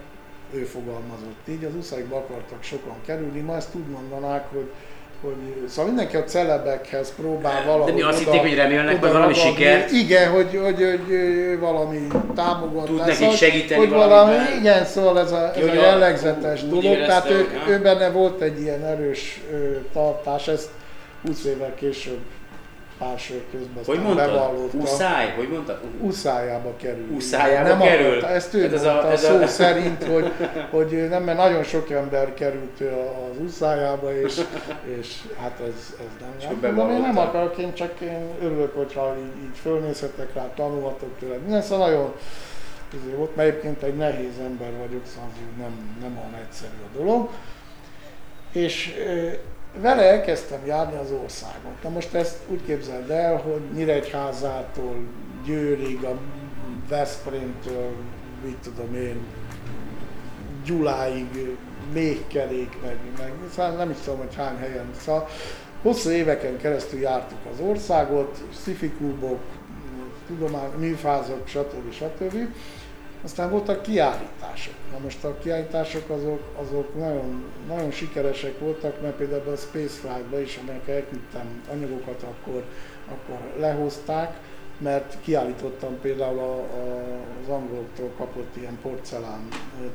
ő fogalmazott így, az uszájukba akartak sokan kerülni, ma ezt úgy mondanák, hogy hogy szóval mindenki a celebekhez próbál valahogy mi azt hitték, hogy remélnek majd valami sikert? Igen, hogy, hogy, hogy ö, valami támogatás. Tud nekik Szóval, segíteni hogy valami, valamiben. igen, szóval ez a, ez a hogy a- jellegzetes úgy dolog, tehát ő, hogy, ő benne volt egy ilyen erős ö, tartás, ezt 20 évvel később pár sör közben Hogy bevallotta. Uszály? Hogy mondtad? Uszájába kerül. Uszájába nem kerül? Akarta, ezt ő Hát ez mondta a- a, ez szó a- szerint, hogy, hogy nem, mert nagyon sok ember került az uszájába, és, és hát ez, ez nem. akkor Hát, mondom, én nem akarok, én csak én örülök, hogyha így, így fölnézhetek rá, tanulhatok tőle. Minden szóval nagyon izé volt, mert egyébként egy nehéz ember vagyok, szóval azért nem, nem olyan egyszerű a dolog. És vele elkezdtem járni az országon. Na most ezt úgy képzeld el, hogy Nyíregyházától Győrig, a Veszprémtől, mit tudom én, Gyuláig, Méhkerék, meg, meg szóval nem is tudom, hogy hány helyen. Szóval hosszú éveken keresztül jártuk az országot, szifiklubok, tudomány, műfázok, stb. stb. Aztán voltak kiállítások. Na most a kiállítások azok, azok nagyon, nagyon sikeresek voltak, mert például a Space Flight-ba is, amelyek elküldtem anyagokat, akkor, akkor lehozták, mert kiállítottam például a, a, az angoloktól kapott ilyen porcelán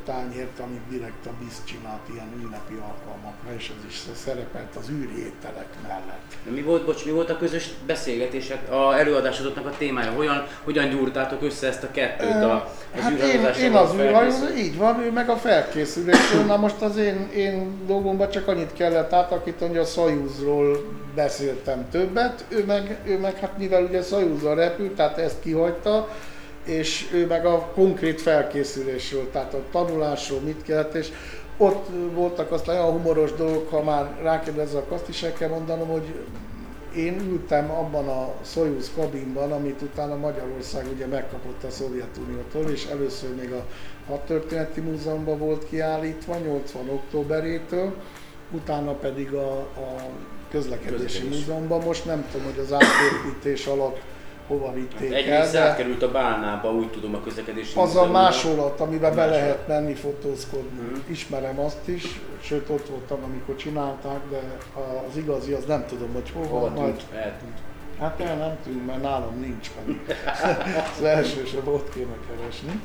tányért, amit direkt a BISZ csinált ilyen ünnepi alkalmakra, és ez is szerepelt az űri ételek mellett. Mi volt, bocs, mi volt a közös beszélgetések, a előadásodoknak a témája? Hogyan, hogyan gyúrtátok össze ezt a kettőt? A, az Hát én, én az felkészülés? űrhajó, így van, ő meg a felkészülésről. Na most az én, én dolgomban csak annyit kellett átakítani, hogy a Szajúzról beszéltem többet, ő meg, ő meg hát mivel ugye Szajúzzal repült, tehát ezt kihagyta, és ő meg a konkrét felkészülésről, tehát a tanulásról mit kellett, és ott voltak aztán olyan humoros dolgok, ha már rákérdezek, azt is el kell mondanom, hogy én ültem abban a Soyuz kabinban, amit utána Magyarország ugye megkapott a Szovjetuniótól, és először még a Hadtörténeti Múzeumban volt kiállítva, 80 októberétől, utána pedig a, a közlekedési Közlekedés. múzeumban. Most nem tudom, hogy az átépítés alatt hova vitték Egy el, de átkerült a Bálnába, úgy tudom a közlekedési az a másolat, amiben be Másolat. lehet menni fotózkodni. Mhm. Ismerem azt is, sőt ott voltam, amikor csinálták, de az igazi az nem tudom, hogy hova. Hova majd tűnt? Eltűnt. Hát el nem tűnt, mert nálam nincs pedig. <laughs> az első sem ott kéne keresni.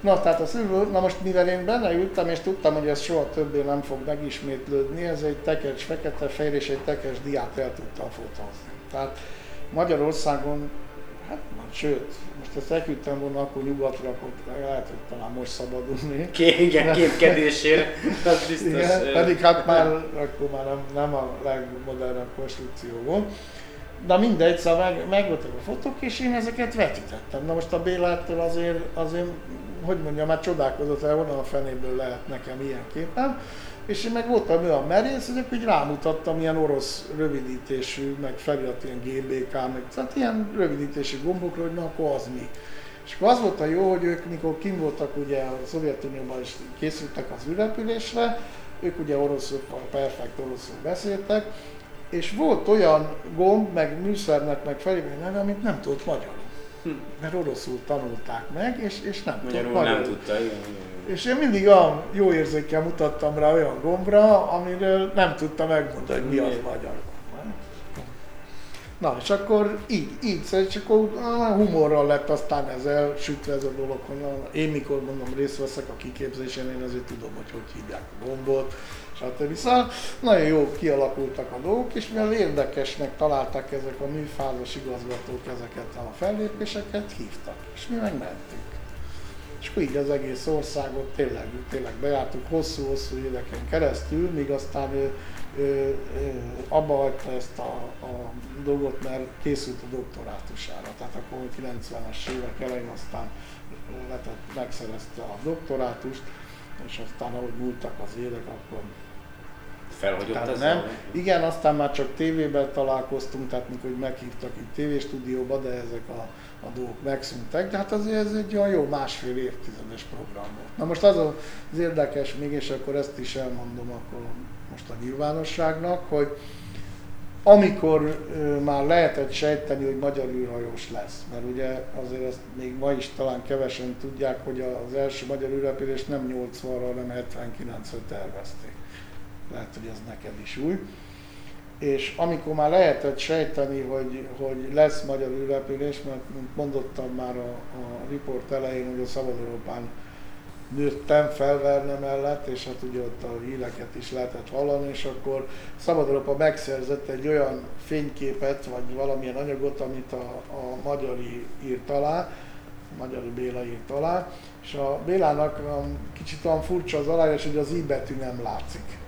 Na, tehát a szülő, na most mivel én benne ültem, és tudtam, hogy ez soha többé nem fog megismétlődni, ez egy tekes fekete fehér és egy tekes diát el tudtam fotózni. Tehát Magyarországon, hát sőt, most ezt elküldtem volna akkor nyugatra, akkor lehet, hogy talán most szabadulni. <laughs> Ké, igen, képkedésért, az biztos. Igen, pedig hát már akkor már nem, nem a legmodernebb konstrukció volt. De mindegy, szóval meg, megvoltak a fotók, és én ezeket vetítettem. Na most a Bélától azért, azért hogy mondjam, már csodálkozott el, honnan a fenéből lehet nekem ilyen képen. És én meg voltam olyan merész, hogy akkor így rámutattam ilyen orosz rövidítésű, meg felirat ilyen GBK, meg tehát ilyen rövidítésű gombokra, hogy na akkor az mi. És akkor az volt a jó, hogy ők, mikor kim voltak ugye a Szovjetunióban is készültek az űrrepülésre, ők ugye oroszul, perfekt oroszul beszéltek, és volt olyan gomb, meg műszernek, meg felépülő neve, amit nem tudott magyarul. Mert oroszul tanulták meg, és, és nem tudott Magyarul magyarul. nem tudta, igen, igen. És én mindig olyan jó érzékkel mutattam rá olyan gombra, amiről nem tudta megmondani, hogy mi az magyar. Na, és akkor így, így, szóval, ah, humorral lett aztán ezzel sütve ez a dolog, hogy én mikor mondom részt veszek a kiképzésen, én azért tudom, hogy hogy hívják a gombot, stb. Szóval nagyon jó kialakultak a dolgok, és mivel érdekesnek találták ezek a műfázas igazgatók ezeket a fellépéseket, hívtak, és mi meg mentünk. És akkor így az egész országot tényleg, tényleg bejártuk hosszú-hosszú éveken keresztül, míg aztán ő, ő, ő abba hagyta ezt a, a dolgot, mert készült a doktorátusára. Tehát akkor 90-es évek elején aztán letett, megszerezte a doktorátust, és aztán ahogy múltak az évek, akkor Felhagyott tehát ez nem. Igen, aztán már csak tévében találkoztunk, tehát mikor hogy meghívtak itt tévéstúdióba, de ezek a, a dolgok megszűntek, de hát azért ez egy olyan jó másfél évtizedes program volt. Na most az az érdekes még, és akkor ezt is elmondom akkor most a nyilvánosságnak, hogy amikor már lehetett sejteni, hogy magyar űrhajós lesz, mert ugye azért ezt még ma is talán kevesen tudják, hogy az első magyar űrrepülést nem 80-ra, hanem 79-re tervezték. Lehet, hogy ez neked is új. És amikor már lehetett sejteni, hogy, hogy lesz magyar űrrepülés, mert mondottam már a, a riport elején, hogy a Szabad Európán nőttem felverne mellett, és hát ugye ott a híreket is lehetett hallani, és akkor Szabad Európa megszerzett egy olyan fényképet, vagy valamilyen anyagot, amit a, a Magyari írt alá, Magyari Béla írt alá, és a Bélának kicsit olyan furcsa az aláírás, hogy az i betű nem látszik.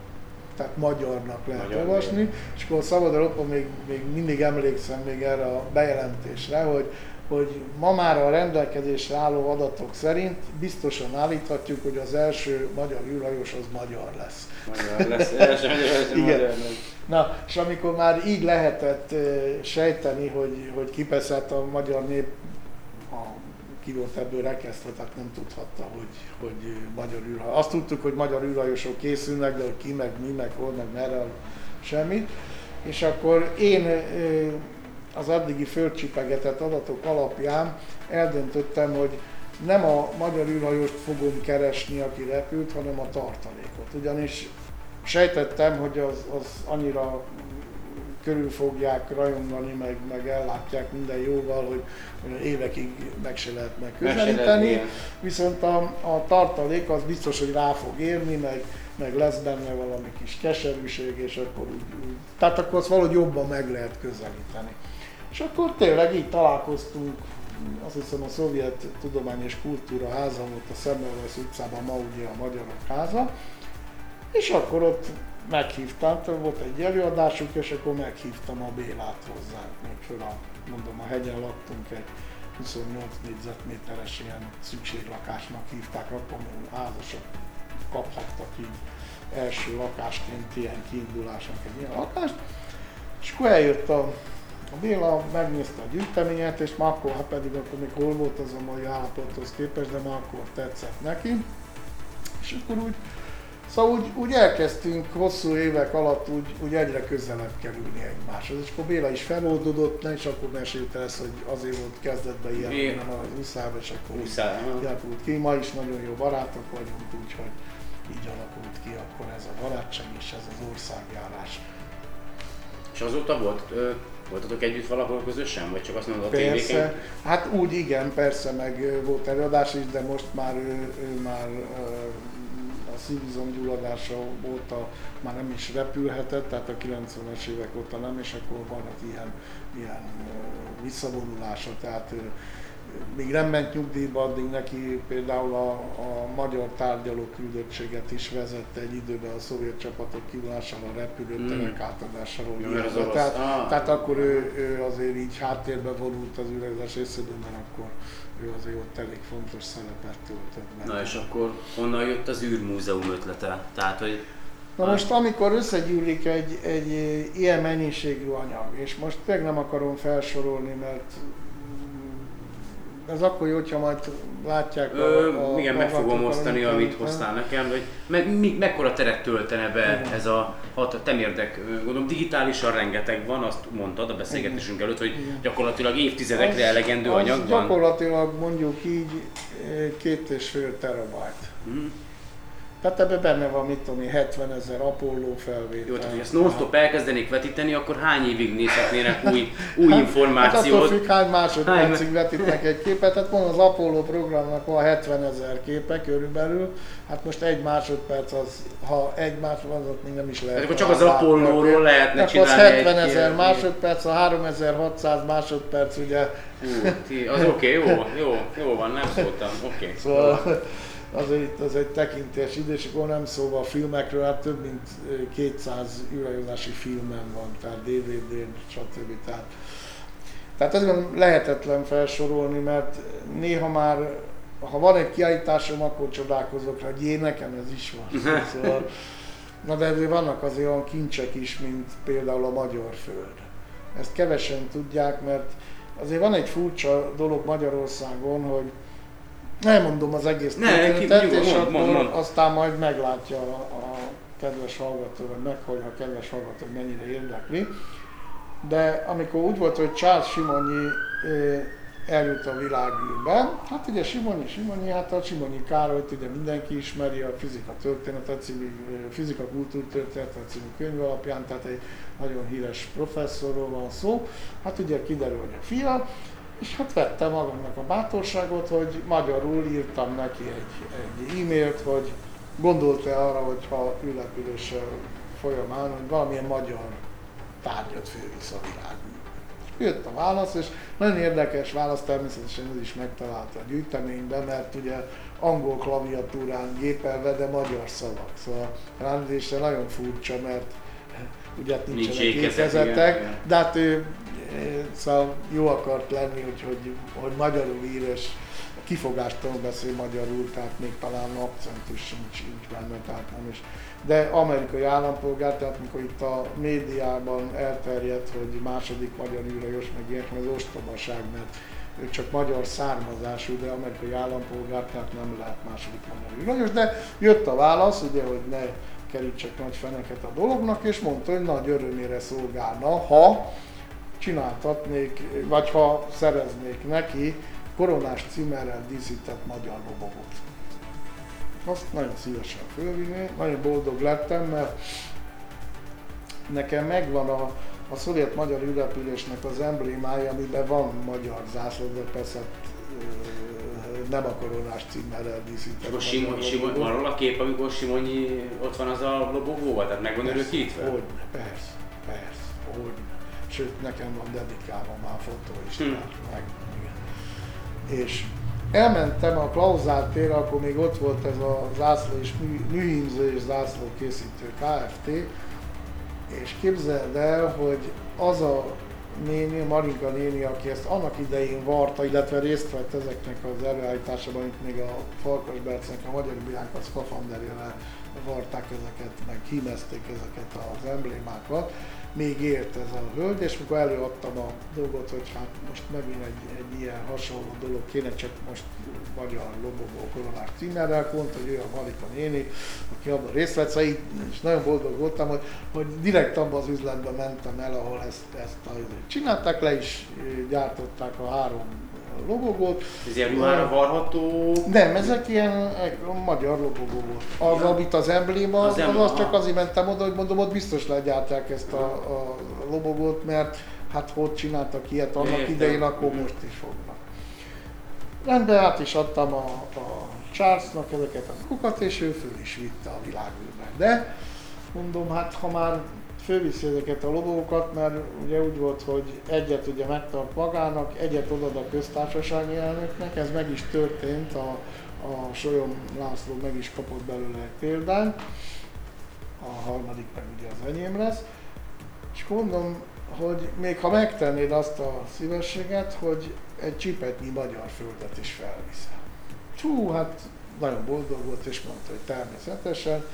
Tehát magyarnak lehet Magyar olvasni, és akkor a Szabad Európa még, még mindig emlékszem még erre a bejelentésre, hogy hogy ma már a rendelkezésre álló adatok szerint biztosan állíthatjuk, hogy az első magyar űrhajós az magyar lesz. Magyar lesz, első magyar Igen. magyar lesz. Na, és amikor már így lehetett sejteni, hogy, hogy kipeszett a magyar nép, a, ki volt ebből rekesztve, tehát nem tudhatta, hogy, hogy magyar űrhajós. Azt tudtuk, hogy magyar űrhajósok készülnek, de hogy ki, meg mi, meg hol, meg merre, semmi. És akkor én az addigi földcsipegetett adatok alapján eldöntöttem, hogy nem a magyar űrhajóst fogom keresni, aki repült, hanem a tartalékot. Ugyanis sejtettem, hogy az, az annyira körül fogják rajongani, meg, meg ellátják minden jóval, hogy, évekig meg se lehet Meg se megközelíteni. lehet, igen. Viszont a, a tartalék az biztos, hogy rá fog érni, meg, meg lesz benne valami kis keserűség, és akkor úgy, úgy tehát akkor azt valahogy jobban meg lehet közelíteni. És akkor tényleg így találkoztunk, azt hiszem a Szovjet Tudomány és Kultúra háza volt a Szemmelweis utcában, ma ugye a Magyarok háza, és akkor ott meghívtam, volt egy előadásuk, és akkor meghívtam a Bélát hozzánk, még föl a, mondom, a hegyen laktunk egy 28 négyzetméteres ilyen szükséglakásnak hívták, akkor házasok kaphattak így első lakásként ilyen kiindulásnak egy ilyen lakást, és akkor eljött a, a Béla, megnézte a gyűjteményet, és már akkor, ha pedig akkor még hol volt az a mai állapothoz képest, de már akkor tetszett neki. És akkor úgy, szóval úgy, úgy elkezdtünk hosszú évek alatt úgy, úgy egyre közelebb kerülni egymáshoz. És akkor Béla is feloldódott, és akkor mesélte ezt, hogy azért volt kezdetben ilyen, Igen. nem az uszába, és akkor így alakult ki. Ma is nagyon jó barátok vagyunk, úgyhogy így alakult ki akkor ez a barátság és ez az országjárás. És azóta volt ö, Voltatok együtt valahol közösen, vagy csak azt mondod a Persze, tévéken? hát úgy igen, persze, meg volt előadás is, de most már ő, ő már ö, a szívizomgyulladása óta már nem is repülhetett, tehát a 90-es évek óta nem, és akkor van egy ilyen, ilyen visszavonulása, tehát még nem ment nyugdíjba, addig neki például a, a magyar tárgyaló küldöttséget is vezette egy időben a szovjet csapatok kivonására, a repülőterek Mm. átadásáról. Jó, tehát, Ah. tehát akkor ő, ő azért így háttérbe vonult az üregzés részében, mert akkor ő azért ott elég fontos szerepet töltött be. Na és akkor honnan jött az űrmúzeum ötlete? Tehát, hogy Na most amikor összegyűlik egy, egy ilyen mennyiségű anyag, és most tényleg nem akarom felsorolni, mert ez akkor jó, hogyha majd látják Ö, a, a igen, meg fogom osztani, amit hoztál nekem, hogy me, mi, mekkora teret töltene be Igen. ez a hat temérdek, gondolom digitálisan rengeteg van, azt mondtad a beszélgetésünk előtt, hogy Igen. gyakorlatilag évtizedekre Az- elegendő az anyag van. gyakorlatilag mondjuk így két és fél terabájt. Mhm. Tehát ebben benne van, mit tudom én, 70 ezer Apollo felvétel. Jó, tehát hogy ezt non-stop elkezdenék vetíteni, akkor hány évig nézhetnének <laughs> új, új Hát attól információt? függ, hány másodpercig vetítnek egy képet. Hát van az Apollo programnak van 70 ezer képe körülbelül. Hát most egy másodperc az, ha egy másodperc, az még nem is lehet. Tehát akkor csak az látni. Apollóról lehetne Akkor az csinálni 70 egy ezer ilyen- másodperc, a 3600 másodperc ugye. Hú, ti- az oké, okay, jó, jó, jó van, nem szóltam, oké. Okay. Szóval azért az egy tekintés idő, és akkor nem szóval a filmekről, hát több mint ö, 200 űrhajózási filmem van, tehát DVD-n, stb. Tehát, tehát ezért lehetetlen felsorolni, mert néha már, ha van egy kiállításom, akkor csodálkozok rá, hogy én nekem ez is van. <laughs> Szóval, na de azért vannak azért olyan kincsek is, mint például a Magyar Föld. Ezt kevesen tudják, mert azért van egy furcsa dolog Magyarországon, hogy nem mondom az egész Ne, történetet, ki- nyugodt, és mond, akkor mond, mond. aztán majd meglátja a, a kedves hallgató, vagy meghallja a kedves hallgató, mennyire érdekli. De amikor úgy volt, hogy Charles Simonyi eljut a világűrbe, hát ugye Simonyi, Simonyi, hát a Simonyi Károlyt ugye mindenki ismeri a fizika történetet című, fizika kultúrtörténetet című könyv alapján, tehát egy nagyon híres professzorról van szó. Hát ugye kiderül, hogy a fia, és hát vettem magamnak a bátorságot, hogy magyarul írtam neki egy, egy e-mailt, hogy gondolt-e arra, hogy ha ülepüléssel folyamán, hogy valamilyen magyar tárgyat fölvisz a világűrbe. Jött a válasz, és nagyon érdekes válasz, természetesen ez is megtalálta a gyűjteményben, mert ugye angol klaviatúrán gépelve, de magyar szavak. Szóval ránézésre nagyon furcsa, mert ugye hát Nincs nincsenek ékezet, gépezetek, igen, igen. de hát ő eh, szóval jó akart lenni, hogy, hogy, hogy magyarul ír, és kifogástalanul beszél magyarul, tehát még talán akcentus sincs, sincs benne, tehát nem is. De amerikai állampolgár, tehát mikor itt a médiában elterjedt, hogy második magyar űrhajós, meg ilyesmi, az ostobaság, mert ő csak magyar származású, de amerikai állampolgár, tehát nem lehet második magyar űrhajós, de jött a válasz, ugye, hogy ne kerítsek nagy feneket a dolognak, és mondta, hogy nagy örömére szolgálna, ha csináltatnék, vagy ha szereznék neki koronás címerrel díszített magyar lobogot. Azt nagyon szívesen fölvinné, nagyon boldog lettem, mert nekem megvan a, a szovjet-magyar ülepülésnek az emblémája, amiben van magyar zászló, de persze ö, nem a koronás címerrel díszített Akkor Simon, Simon, róla a kép, amikor Simonyi ott van az a lobogóval, tehát meg van örökítve? Hogyne, persze, persze, hogyne. Sőt, nekem van dedikálva már fotó is, Hm. meg, igen. És elmentem a Klauzál térre, akkor még ott volt ez a zászló és mű, műhímző és zászló készítő Kft. És képzeld el, hogy az a néni, Marinka néni, aki ezt annak idején varta, illetve részt vett ezeknek az előállításában, itt még a Farkasbercnek a Magyar Biánk az szkafanderjére varták ezeket, meg hímezték ezeket az emblémákat, még élt ez a hölgy, és mikor előadtam a dolgot, hogy hát most megint egy, egy ilyen hasonló dolog kéne, csak most magyar lobogó koronás címerrel, mondta, hogy ő a Marika néni, aki abban részt vett, szóval így, és nagyon boldog voltam, hogy, hogy direkt abba az üzletbe mentem el, ahol ezt, ezt a, csinálták, le is gyártották a három lobogót. Ez ilyen ruhára varható... Nem, ezek ilyen magyar lobogó volt. Az, Ja. amit az embléma, Az az, az, csak azért mentem oda, hogy mondom, ott biztos legyártják ezt a, a lobogót, mert hát hogy csináltak ilyet annak Értem. idején, akkor most is fognak. Rendben, át is adtam a, a Charlesnak ezeket a kukat, és ő föl is vitte a világűrbe. De mondom, hát ha már fölviszi ezeket a logókat, mert ugye úgy volt, hogy egyet ugye megtart magának, egyet odad a köztársasági elnöknek, ez meg is történt, a, a Solyom László meg is kapott belőle egy példányt, a harmadik meg ugye az enyém lesz, és mondom, hogy még ha megtennéd azt a szívességet, hogy egy csipetnyi magyar földet is felviszel. Hú, hát nagyon boldog volt, és mondta, hogy természetesen.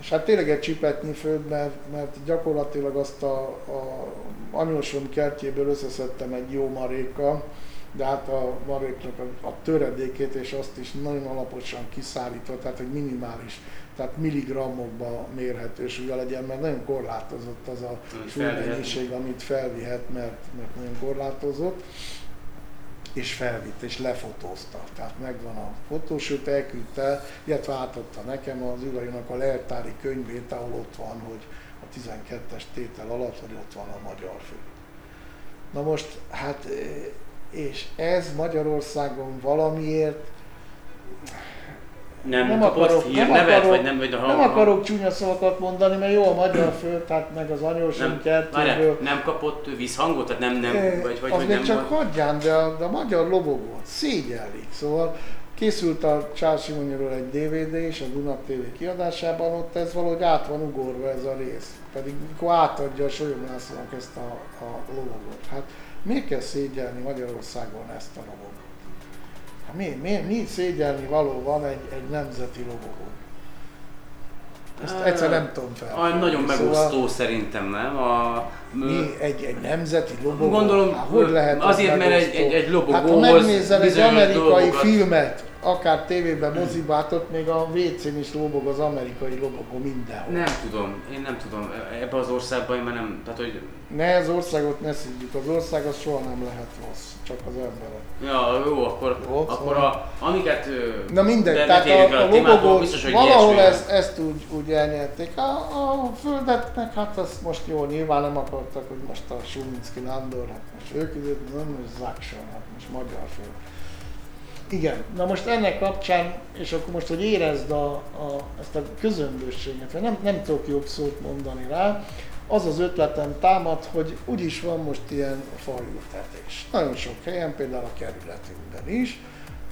És hát tényleg egy csipetnyi föld, mert, mert gyakorlatilag azt a, a anyósom kertjéből összeszedtem egy jó marékkal, de hát a maréknak a, a töredékét és azt is nagyon alaposan kiszállítva, tehát egy minimális, tehát milligrammokba mérhető súlya legyen, mert nagyon korlátozott az a súlymennyiség, amit felvihet, mert, mert nagyon korlátozott és felvitt, és lefotózta. Tehát megvan a fotó, sőt elküldte, illetve átadta nekem az Ivarinak a leltári könyvét, ahol ott van, hogy a 12-es tétel alatt, hogy ott van a magyar fő. Na most, hát, és ez Magyarországon valamiért Nem, nem akarok, nem hírnevet, akarok, vagy nem, vagy nem akarok csúnya szavakat mondani, mert jó a magyar föld, tehát meg az anyósom nem, kertjéből. nem kapott visszhangot, tehát nem, nem, vagy, vagy, az vagy nem csak volt. hagyján, de a, de a magyar lobogót szégyellik. Szóval készült a Charles Simonyról egy DVD és a Duna TV kiadásában, ott ez valahogy át van ugorva ez a rész. Pedig mikor átadja a Solyom Lászlónak ezt a, a lobogot. Hát miért kell szégyelni Magyarországon ezt a lobogot? Hát mi, mi, mi szégyelni való van egy, egy nemzeti lobogón? Ezt egyszer nem tudom fel. Ah, nagyon megosztó szerintem, nem? A, Mi egy, egy nemzeti lobogó? Gondolom, hát, hogy lehet az azért, mert egy- egy- egy lobogóhoz Hát ha megnézel egy amerikai dolgokat- filmet, akár tévében, moziban, hát ott még a WC-n is lobog az amerikai lobogó mindenhol. nem tudom, én nem tudom, ebbe az országban én már nem, tehát hogy, Ne az országot ne szívjuk, az ország az soha nem lehet rossz, csak az emberek. ja, jó, akkor, Jó, akkor szóval- a, amiket Na mindegy, tehát a, a biztos, hogy valahol ezt, ezt úgy, úgy elnyerték. A, a földet meg hát azt most jó, nyilván nem akartak, hogy most a Suminski Nándor, hát most ők időt, nem, most Zákson, hát most magyar föld. Igen, na most ennek kapcsán, és akkor most, hogy érezd a, a, ezt a közömbösséget, nem, nem tudok jobb szót mondani rá, az az ötletem támad, hogy úgyis van most ilyen faültetés. Nagyon sok helyen, például a kerületünkben is,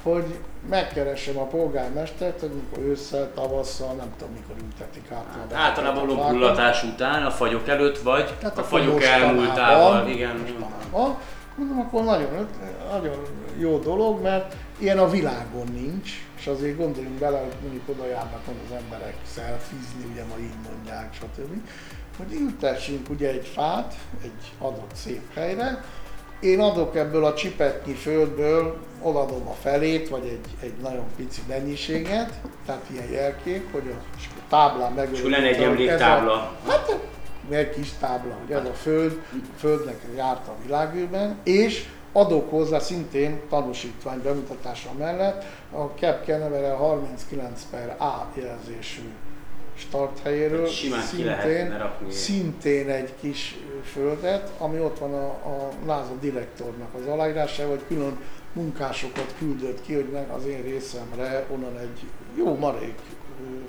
hogy megkeresem a polgármestert, hogy mikor ősszel, tavasszal, nem tudom mikor ültetik általában. általában a lobullatás után, a fagyok előtt, vagy tehát a fagyok elmúltával, igen. mostanában. Mondom, akkor nagyon, nagyon jó dolog, mert ilyen a világon nincs, és azért gondoljunk bele, hogy mondjuk oda járnak az emberek szelfizni, ugye ma így mondják, stb. Hogy ültessünk ugye egy fát egy adott szép helyre, én adok ebből a csipetnyi földből, odaadom a felét, vagy egy, egy nagyon pici mennyiséget, tehát ilyen jelkép, hogy a és a táblán meg. És egy emléktábla. Hát egy kis tábla, hogy ez a föld, földnek járt a világűrben, és adok hozzá szintén tanúsítvány bemutatása mellett a Cap Canaveral 39 per A jelzésű starthelyéről szintén, szintén egy kis földet, ami ott van a, a NASA direktornak az aláírása, vagy külön munkásokat küldött ki, hogy meg az én részemre onnan egy jó marék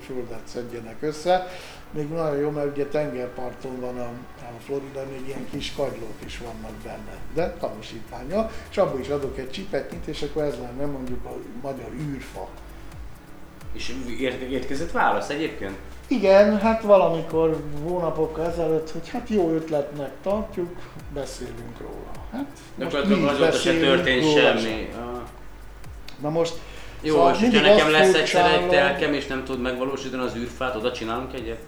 földet szedjenek össze. Még nagyon jó, mert ugye tengerparton van a, a Florida, még ilyen kis kagylók is vannak benne, de tanúsítványa, és abból is adok egy csipetnyit, és akkor ez már nem mondjuk a magyar űrfa. És érkezett válasz egyébként? Igen, hát valamikor hónapokkal ezelőtt, hogy hát jó ötletnek tartjuk, beszélünk róla. Hát De most akkor azóta se történt semmi. Ah. Na most, Jó, Szóval és mindig nekem lesz egyszer egy telkem, és nem tud megvalósítani az űrfát, oda csinálunk egyet?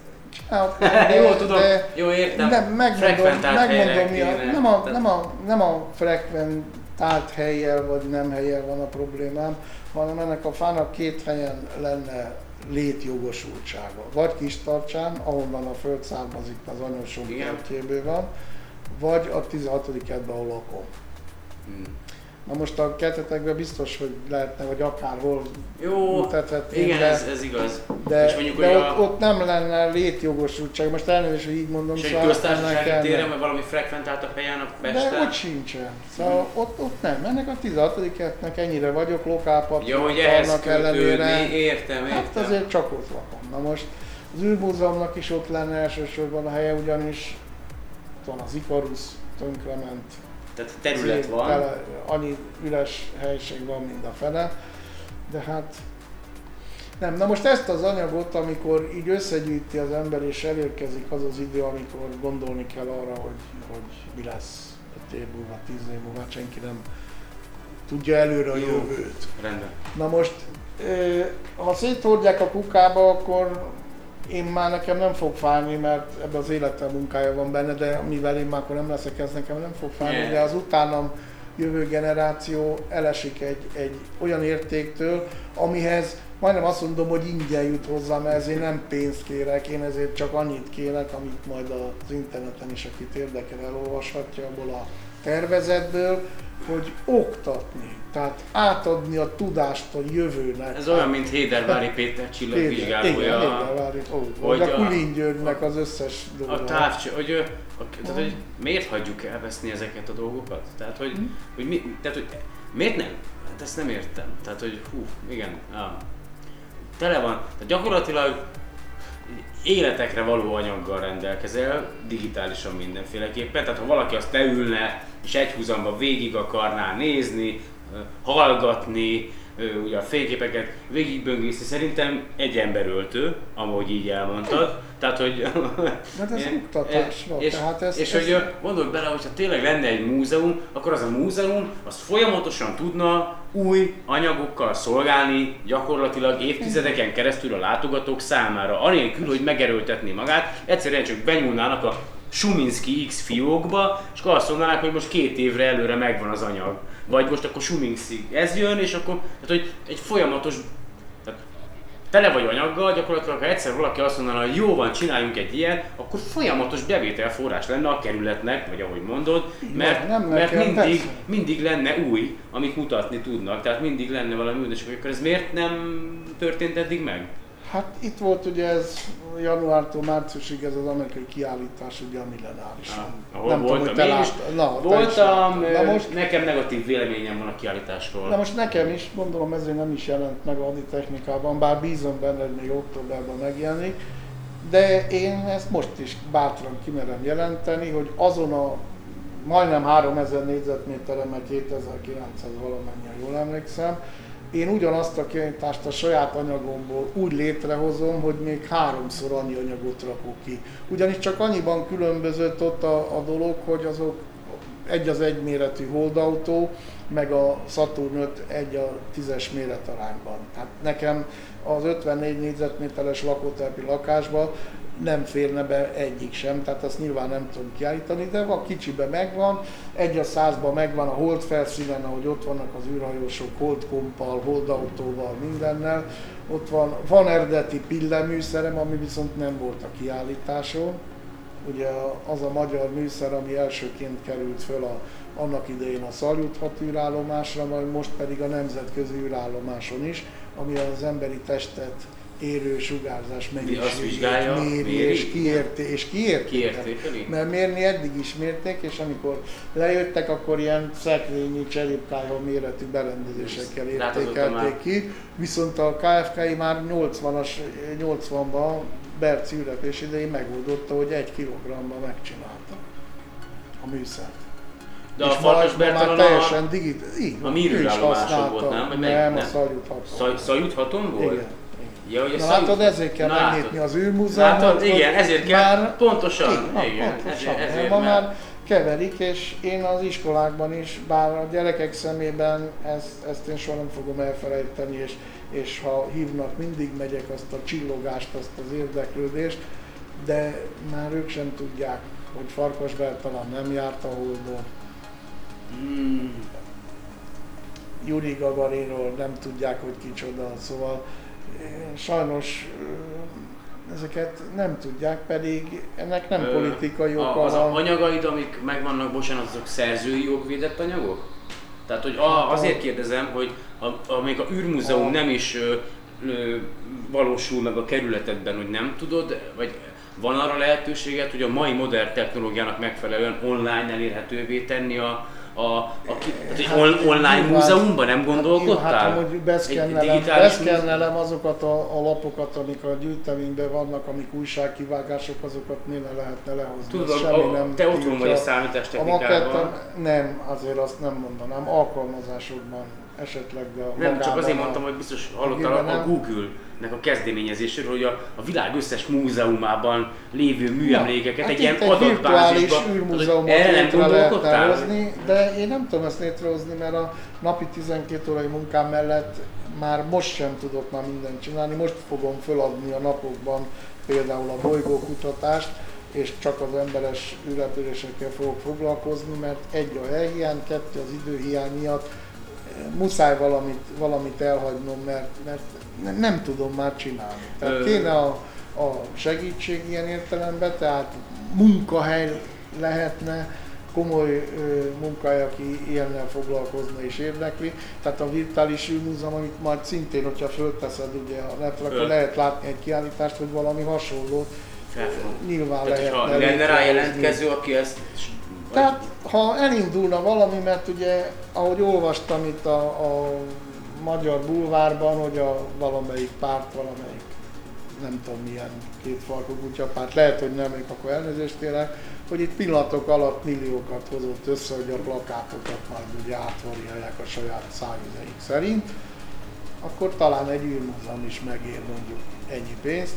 Hát, <laughs> Jó, tudom, jó, értem. Nem, megmondom, megmondom mi a, nem, a, nem, a, nem a frekventált helyjel vagy nem helyjel van a problémám, hanem ennek a fának két helyen lenne létjogosultsága. Vagy Kistarcsán, ahonnan a föld származik, az anyósom kertjéből van, vagy a 16. kertben, ahol lakom. Hmm. Na most a ketetekben biztos, hogy lehetne, vagy akárhol Jó, igen, de, ez, ez igaz. de, és mondjuk, de hogy ott, a, ott, nem lenne létjogosultság. Most elnézést, hogy így mondom, és egy szóval köztársasági ennek téren, vagy valami frekventáltabb helyen a De Pesten. ott sincsen. Szóval ott, ott nem. Ennek a 16 kertnek ennyire vagyok, Jó, hogy ehhez ellenére. értem, értem. Hát azért csak ott lakom. Na most az űrmúzeumnak is ott lenne elsősorban a helye, ugyanis ott van az Icarus, tönkrement, Tehát terület cég, van. Tele, annyi üres helység van, mint a fele, de hát nem. Na most ezt az anyagot, amikor így összegyűjti az ember és elérkezik az az idő, amikor gondolni kell arra, hogy, hogy mi lesz öt év múlva, tíz év múlva, senki nem tudja előre a Jó. jövőt. Rendben. Na most, ha széthordják a kukába, akkor én már nekem nem fog fájni, mert ebbe az életem munkája van benne, de mivel én már akkor nem leszek, ez nekem nem fog fájni, Yeah. de az utánam jövő generáció elesik egy, egy olyan értéktől, amihez majdnem azt mondom, hogy ingyen jut hozzá, mert ezért nem pénzt kérek, én ezért csak annyit kérek, amit majd az interneten is, akit érdekel, elolvashatja abból a tervezetből, hogy oktatni, tehát átadni a tudást a jövőnek. Ez olyan, mint Hédervári Péter csillagvizsgálója. Ó, hogy a a- Kulin Györgynek az összes dolga. A távcső, hogy, a, tehát, hogy miért hagyjuk elveszni ezeket a dolgokat? Tehát, hogy, Hm? hogy, mi, tehát, hogy miért nem? Hát ezt nem értem. Tehát, hogy hú, igen. Ah. Tele van. Tehát gyakorlatilag életekre való anyaggal rendelkezel, digitálisan mindenféleképpen. Tehát ha valaki azt leülne, és egy húzamba végig akarná nézni, hallgatni, ö, ugye a fényképeket végigböngészni, szerintem egy emberöltő, ahogy így elmondtad. Tehát, hogy... Mert ez Ilyen- <laughs> oktatás van, és, tehát ez- és ez- hogy gondolj bele, hogyha tényleg lenne egy múzeum, akkor az a múzeum az folyamatosan tudna új anyagokkal szolgálni gyakorlatilag évtizedeken keresztül a látogatók számára, anélkül, hogy megerőltetné magát, egyszerűen csak benyúlnának a Suminski X fiókba, és akkor azt mondanák, hogy most két évre előre megvan az anyag. Vagy most akkor Suminski ez jön, és akkor, tehát hogy egy folyamatos tehát tele vagy anyaggal, gyakorlatilag ha egyszer valaki azt mondaná, hogy jó van, csináljunk egy ilyen, akkor folyamatos bevételforrás lenne a kerületnek, vagy ahogy mondod, mert, nem mert nekem, mindig, persze. mindig lenne új, amit mutatni tudnak, tehát mindig lenne valami új, és akkor ez miért nem történt eddig meg? Hát itt volt ugye ez januártól márciusig ez az amerikai kiállítás ugye a millenárison. Ah, Ahol voltam te én is, láttad. Na, te is voltam, láttad. Na most, nekem negatív véleményem van a kiállításról. na most nekem is, gondolom ezért nem is jelent meg a technikában, bár bízom benne, hogy még októberben megjelenik, de én ezt most is bátran kimerem jelenteni, hogy azon a majdnem 3000 négyzetméteren, meg 2900 valamennyien jól emlékszem, én ugyanazt a kiállítást a saját anyagomból úgy létrehozom, hogy még háromszor annyi anyagot rakok ki. Ugyanis csak annyiban különbözött ott a, a dolog, hogy azok egy az egy méretű holdautó, meg a Saturn 5 egy a tízes méretarányban. Tehát nekem az 54 négyzetméteres lakótelepi lakásba nem férne be egyik sem, tehát azt nyilván nem tudom kiállítani, de a kicsibe megvan, egy a százban megvan a hold felszínen, ahogy ott vannak az űrhajósok, holdkompal, holdautóval, mindennel. Ott van, van eredeti pilleműszerem, ami viszont nem volt a kiállításon. Ugye az a magyar műszer, ami elsőként került föl a, annak idején a Szaljut 6 űrállomásra, majd most pedig a nemzetközi űrállomáson is, ami az emberi testet érő sugárzás azt vizsgálja, mennyiségét méri, méri? és kiérté, és kiértékel. Kiértékeli? Mert mérni eddig is mérték, és amikor lejöttek, akkor ilyen szekrényi cserépkályha méretű berendezésekkel értékelték ki, viszont a KFK már 80-as, 80-ban Berci ülepés idején megoldotta, hogy egy kilogramma megcsinálta a műszert. De a És Farkas ma már Bertalan teljesen a, digit, így, a űrállomáson használta. volt, nem? Nem, a Nem. Szaljut haton. Szaj, Szajut haton volt? Igen. Ja, a Na Szajut- látod, ezért kell Na, megnyitni látod. az űrmúzeumot. Látod, hogy igen, ezért kell, már- pontosan, Igen, igen, pontosan. ezért, ezért ma már keverik, és én az iskolákban is, bár a gyerekek szemében ezt, ezt én soha nem fogom elfelejteni, és, és ha hívnak, mindig megyek azt a csillogást, azt az érdeklődést, de már ők sem tudják, hogy Farkas Bertalan nem járt a Holdon, Mm, Yuri Gagarinról nem tudják, hogy kicsoda, szóval sajnos ezeket nem tudják, pedig ennek nem Ö, politikai oka Az van. anyagaid, amik megvannak, bocsánat, azok szerzői jogvédett anyagok? Tehát, hogy a, azért kérdezem, hogy a, a, még a űrmúzeum A- nem is ö, ö, valósul meg a kerületedben, hogy nem tudod, vagy van arra lehetőséget, hogy a mai modern technológiának megfelelően online elérhetővé tenni a, a, a tehát egy Hát, on, online nyilván- múzeumban nem Hát, gondolkodtál? hogy Egy beszkennelem, digitális beszkennelem azokat a, a lapokat, amik a gyűjteményben vannak, amik újságkivágások, azokat minél lehetne lehozni. Tudod, a- semmi a- nem te otthon vagy a A számítástechnikában. maketten nem, azért azt nem mondanám, alkalmazásokban esetleg, a Nem, csak azért a- mondtam, hogy biztos hallottál a, a. Google-nek a kezdeményezéséről, hogy a, a világ összes múzeumában lévő műemlékeket hát egy ilyen adatbázisba, erre nem gondolkodtál? de én nem tudom ezt létrehozni, mert a napi 12 órai munkám mellett már most sem tudok már mindent csinálni, most fogom föladni a napokban például a bolygókutatást, és csak az emberes űrrepülésekkel fogok foglalkozni, mert egy a helyhiány, kettő az időhiány miatt muszáj valamit, valamit elhagynom, mert, mert ne- nem tudom már csinálni. Tehát kéne a, a segítség ilyen értelemben, tehát munkahely lehetne, komoly ö, munkahely, aki ilyennel foglalkozna és érdekli. Tehát a virtuális űrmúzeum, amit majd szintén, hogyha fölteszed ugye a netre, akkor lehet látni egy kiállítást, vagy valami. Felfogom. Nyilván Tehát, lehetne hogyha lenne rá jelentkező, aki ezt... Tehát, ha elindulna valami, mert ugye, ahogy olvastam itt a, a magyar bulvárban, hogy a valamelyik párt, valamelyik nem tudom milyen két farkú kutyapárt, lehet, hogy nem, még akkor elnézést kérek, hogy itt pillanatok alatt milliókat hozott össze, hogy a plakátokat majd ugye átvariálják a saját szájüzeik szerint, akkor talán egy űrmúzeum is megér mondjuk ennyi pénzt,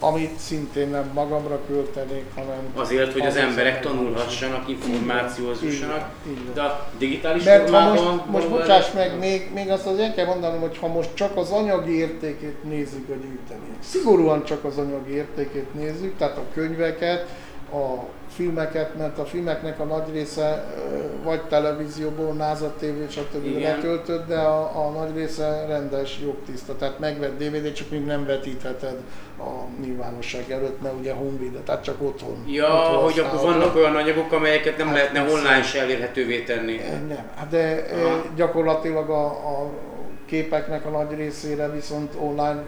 amit szintén nem magamra költenék, hanem... Azért, hogy az ahhoz, emberek tanulhassanak, információhoz jussanak, de a digitális Mert ha formában... most, most bocsáss meg, még, még azt az el kell mondanom, hogy ha most csak az anyagi értékét nézzük a gyűjtemények, szigorúan csak az anyagi értékét nézzük, tehát a könyveket, a filmeket, mert a filmeknek a nagy része vagy televízióból, NASA TV, stb. Letöltött, de a, a nagy része rendes jogtiszta, tehát megvett DVD, csak még nem vetítheted a nyilvánosság előtt, mert ugye honvéd, tehát csak otthon. Ja, otthon hogy akkor vannak olyan anyagok, amelyeket nem Hát lehetne persze. online se elérhetővé tenni. Nem, hát de Aha. gyakorlatilag a, a képeknek a nagy részére viszont online, eh,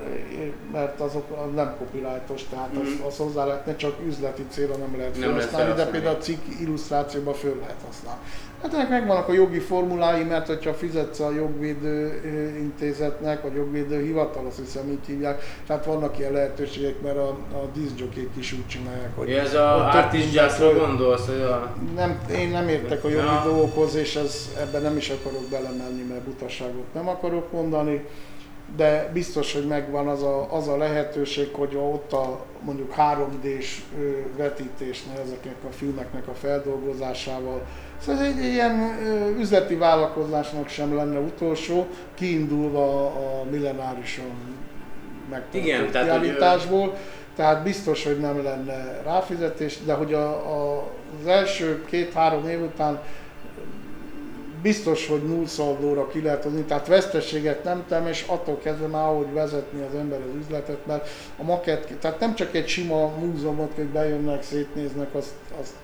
mert azok nem copyrightos, tehát az, az hozzá lehetne, csak üzleti célra nem lehet Mhm. Nem lehet felhasználni, de felhasználni. például a cikk illusztrációban föl lehet használni. Hát ennek megvannak a jogi formulái, mert hogyha fizetsz a jogvédő intézetnek, vagy jogvédő hivatal, azt hiszem így hívják, tehát vannak ilyen lehetőségek, mert a, a diszjokék is úgy csinálják, hogy Ja, ez a hogy több Artist mindent Just-ra föl- gondolsz, hogy a... nem, én nem értek a jogi Ja. dolgokhoz, és ez, ebben nem is akarok belemenni, mert butaságot nem akarok mondani, de biztos, hogy megvan az a, az a lehetőség, hogy ott a mondjuk 3D-s ö, vetítésnél ezeknek a filmeknek a feldolgozásával, szóval ez egy ilyen üzleti vállalkozásnak sem lenne utolsó, kiindulva a millenárison hogy, ö, kiállításból. Tehát biztos, hogy nem lenne ráfizetés, de hogy a, a, az első két-három év után biztos, hogy nullszaldóra ki lehet hozni, tehát veszteséget nem tem, és attól kezdve már ahogy vezetni az ember az üzletet, mert a makett, tehát nem csak egy sima múzeumot, hogy bejönnek, szétnéznek, azt, azt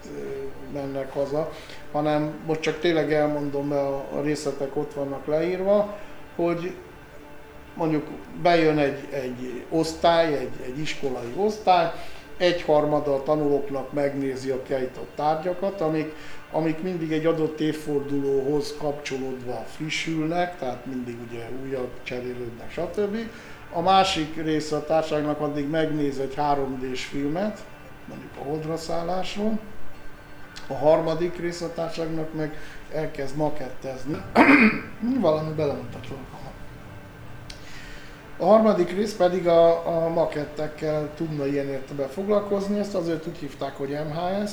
mennek haza, hanem most csak tényleg elmondom, mert a részletek ott vannak leírva, hogy mondjuk bejön egy, egy osztály, egy, egy iskolai osztály, egyharmada a tanulóknak megnézi a kiállított tárgyakat, amik, amik mindig egy adott évfordulóhoz kapcsolódva frissülnek, tehát mindig ugye újabb cserélődnek, stb. A másik része a társaságnak addig megnéz egy 3D-s filmet, mondjuk a holdra szállásról, a harmadik része a társaságnak meg elkezd makettezni. <clears throat> Valami belemondtak róla. A harmadik rész pedig a, a makettekkel tudna ilyen értelemben foglalkozni, ezt azért úgy hívták, hogy MHS,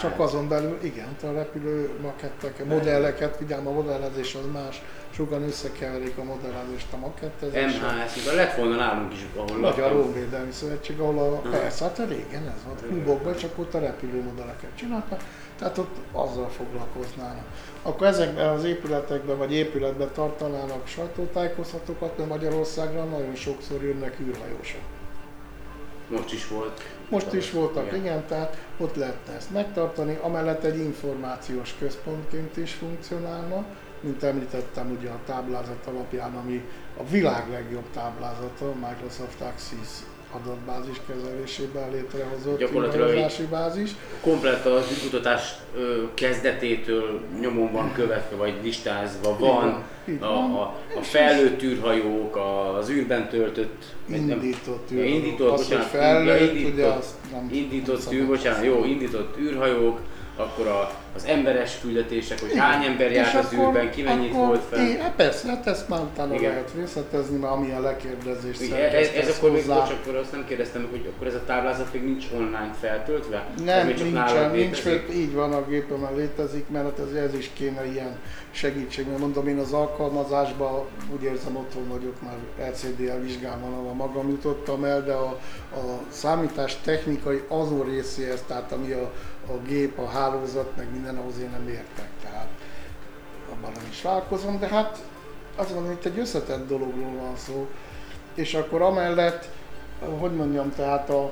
csak azon belül, igen, a repülő makettek, modelleket, vigyám, a modellezés az más, sokan összekeverik a modellezést a makettezéssel. MHS, de lett volna nálunk is, ahol Magyar. Róvédelmi Szövetség, ahol a, persze, hát régen ez volt, klubokban, csak ott a repülőmodelleket csináltak, tehát ott azzal foglalkoznának. Akkor ezekben az épületekben, vagy épületben tartanának sajtótájékoztatókat, mert Magyarországra nagyon sokszor jönnek űrhajósok. Most is volt. Most is voltak, Igen. igen, tehát ott lehetne ezt megtartani, amellett egy információs központként is funkcionálna, mint említettem ugye a táblázat alapján, ami a világ legjobb táblázata, a Microsoft Access adatbázis kezelésében létrehozott Gyakorlatilag bázis. Komplet az űrkutatás ö, kezdetétől nyomon van követve, vagy listázva van, így a, van. a, a fejlőtt űrhajók, az űrben töltött... Indított űrhajók. indított, Az, bocsánat, fejlőtt, ja, ugye indított, azt nem- indított nem űr, bocsánat, jó, indított űrhajók, akkor a, az emberes küldetések, hogy Igen. hány ember járt az akkor- űrben, ki mennyit akkor- volt fel. É, hát persze, hát ezt már utána Igen. lehet részletezni, mert ami a lekérdezés Ez, ez akkor még, hozzá. bocs, akkor azt nem kérdeztem, hogy akkor ez a táblázat még nincs online feltöltve? Nem, még csak nincsen, nincs, mert így van a gépemen létezik, mert hát ez, ez is kéne ilyen segítség, mert mondom én az alkalmazásban úgy érzem otthon vagyok, már LCD-el vizsgálom, ahol magam jutottam el, de a, a számítás technikai azon részéhez, tehát ami a, a gép, a hálózat, meg minden, ahhoz én nem értek, tehát abban nem is vállalkozom, de hát azt mondom, itt egy összetett dologról van szó, és akkor amellett, hogy mondjam, tehát a,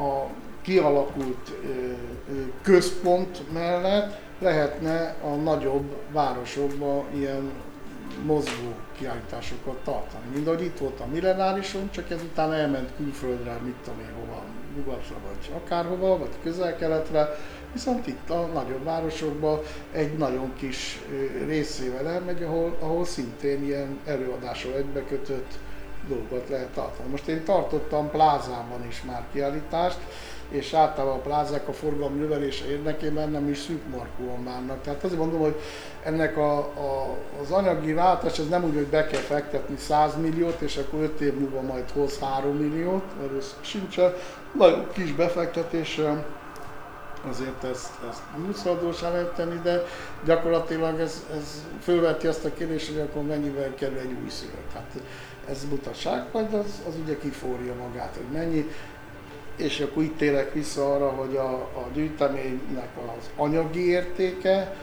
a kialakult központ mellett lehetne a nagyobb városokban ilyen mozgó kiállításokat tartani. Mint ahogy itt volt a millenárison, csak ez utána elment külföldre, mit tudom én hova, nyugatra vagy akárhova, vagy közel-keletre, viszont itt a nagyobb városokban egy nagyon kis részével elmegy, ahol, ahol szintén ilyen előadással egybekötött dolgokat lehet tartani. Most én tartottam plázában is már kiállítást, és általában a plázák a forgalom növelése érdekében nem is szűk markúan bánnak. Tehát azért mondom, hogy ennek a, a, az anyagi váltás ez nem úgy, hogy be kell fektetni 100 milliót, és akkor 5 év múlva majd hoz 3 milliót, mert ez sincsen. Nagyon kis befektetéssel azért ezt, ezt muszadósá lehet tenni, de gyakorlatilag ez, ez fölveti azt a kérdést, hogy akkor mennyivel kerül egy új szülő. Hát ez butaság, majd az, az ugye kiforja magát, hogy mennyi. És akkor itt térek vissza arra, hogy a, a gyűjteménynek az anyagi értéke,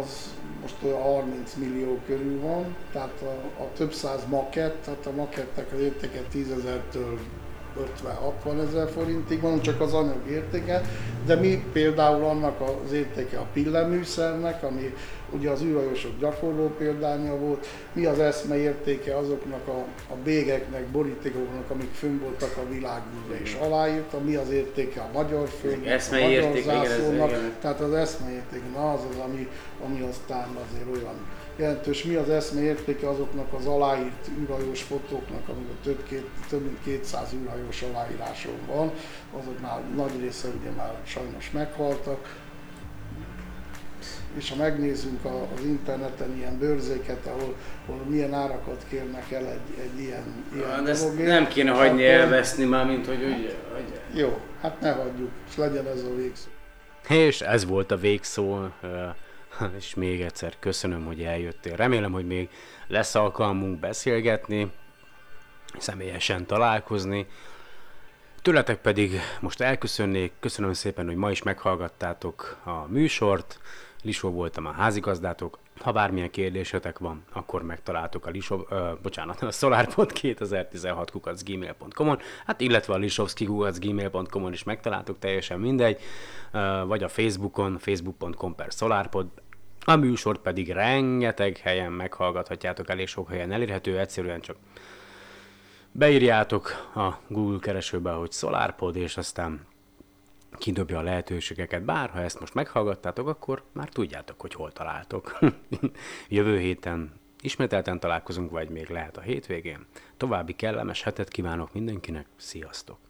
az most olyan 30 millió körül van, tehát a, a több száz makett, tehát a makettek az értéke 10 ezertől 50-60 ezer forintig van, csak az anyag értéke, de mi például annak az értéke a pilleműszernek, ami ugye az űrhajósok gyakorló példánya volt, mi az eszme értéke azoknak a, a bégeknek, borítékoknak, amik fönn voltak a világűrbe és aláírta, mi az értéke a magyar föld, a magyar érték, zászlónak, igen. tehát az eszme érték, na az az, ami, ami aztán azért olyan jelentős. Mi az eszme értéke azoknak az aláírt űrhajós fotóknak, amikor több, két, több mint 200 űrhajós aláíráson van, azok már nagy része ugye már sajnos meghaltak. És ha megnézzünk a- az interneten ilyen bőrzéket, ahol, ahol milyen árakat kérnek el egy, egy ilyen, ilyen De ezt dologért, nem kéne hagyni akkor- elveszni már, mint hogy úgy... Hogy... Jó, hát ne hagyjuk, és legyen ez a végszó. És ez volt a végszó, <laughs> és még egyszer köszönöm, hogy eljöttél. Remélem, hogy még lesz alkalmunk beszélgetni, személyesen találkozni. Tőletek pedig most elköszönnék, köszönöm szépen, hogy ma is meghallgattátok a műsort. Lisó voltam a házigazdátok. Ha bármilyen kérdésetek van, akkor megtaláltok a Lisó, ö, bocsánat, a SolarPod 2016 kukac gmail.com-on, hát illetve a lisovski kukac gmail.com-on is megtaláltok, teljesen mindegy, ö, vagy a Facebookon, facebook.com per SolarPod, a műsort pedig rengeteg helyen meghallgathatjátok, elég sok helyen elérhető, egyszerűen csak beírjátok a Google keresőbe, hogy SolarPod, és aztán kidobja a lehetőségeket. Bár ha ezt most meghallgattátok, akkor már tudjátok, hogy hol találtok. <laughs> Jövő héten ismételten találkozunk, vagy még lehet a hétvégén. További kellemes hetet kívánok mindenkinek, sziasztok!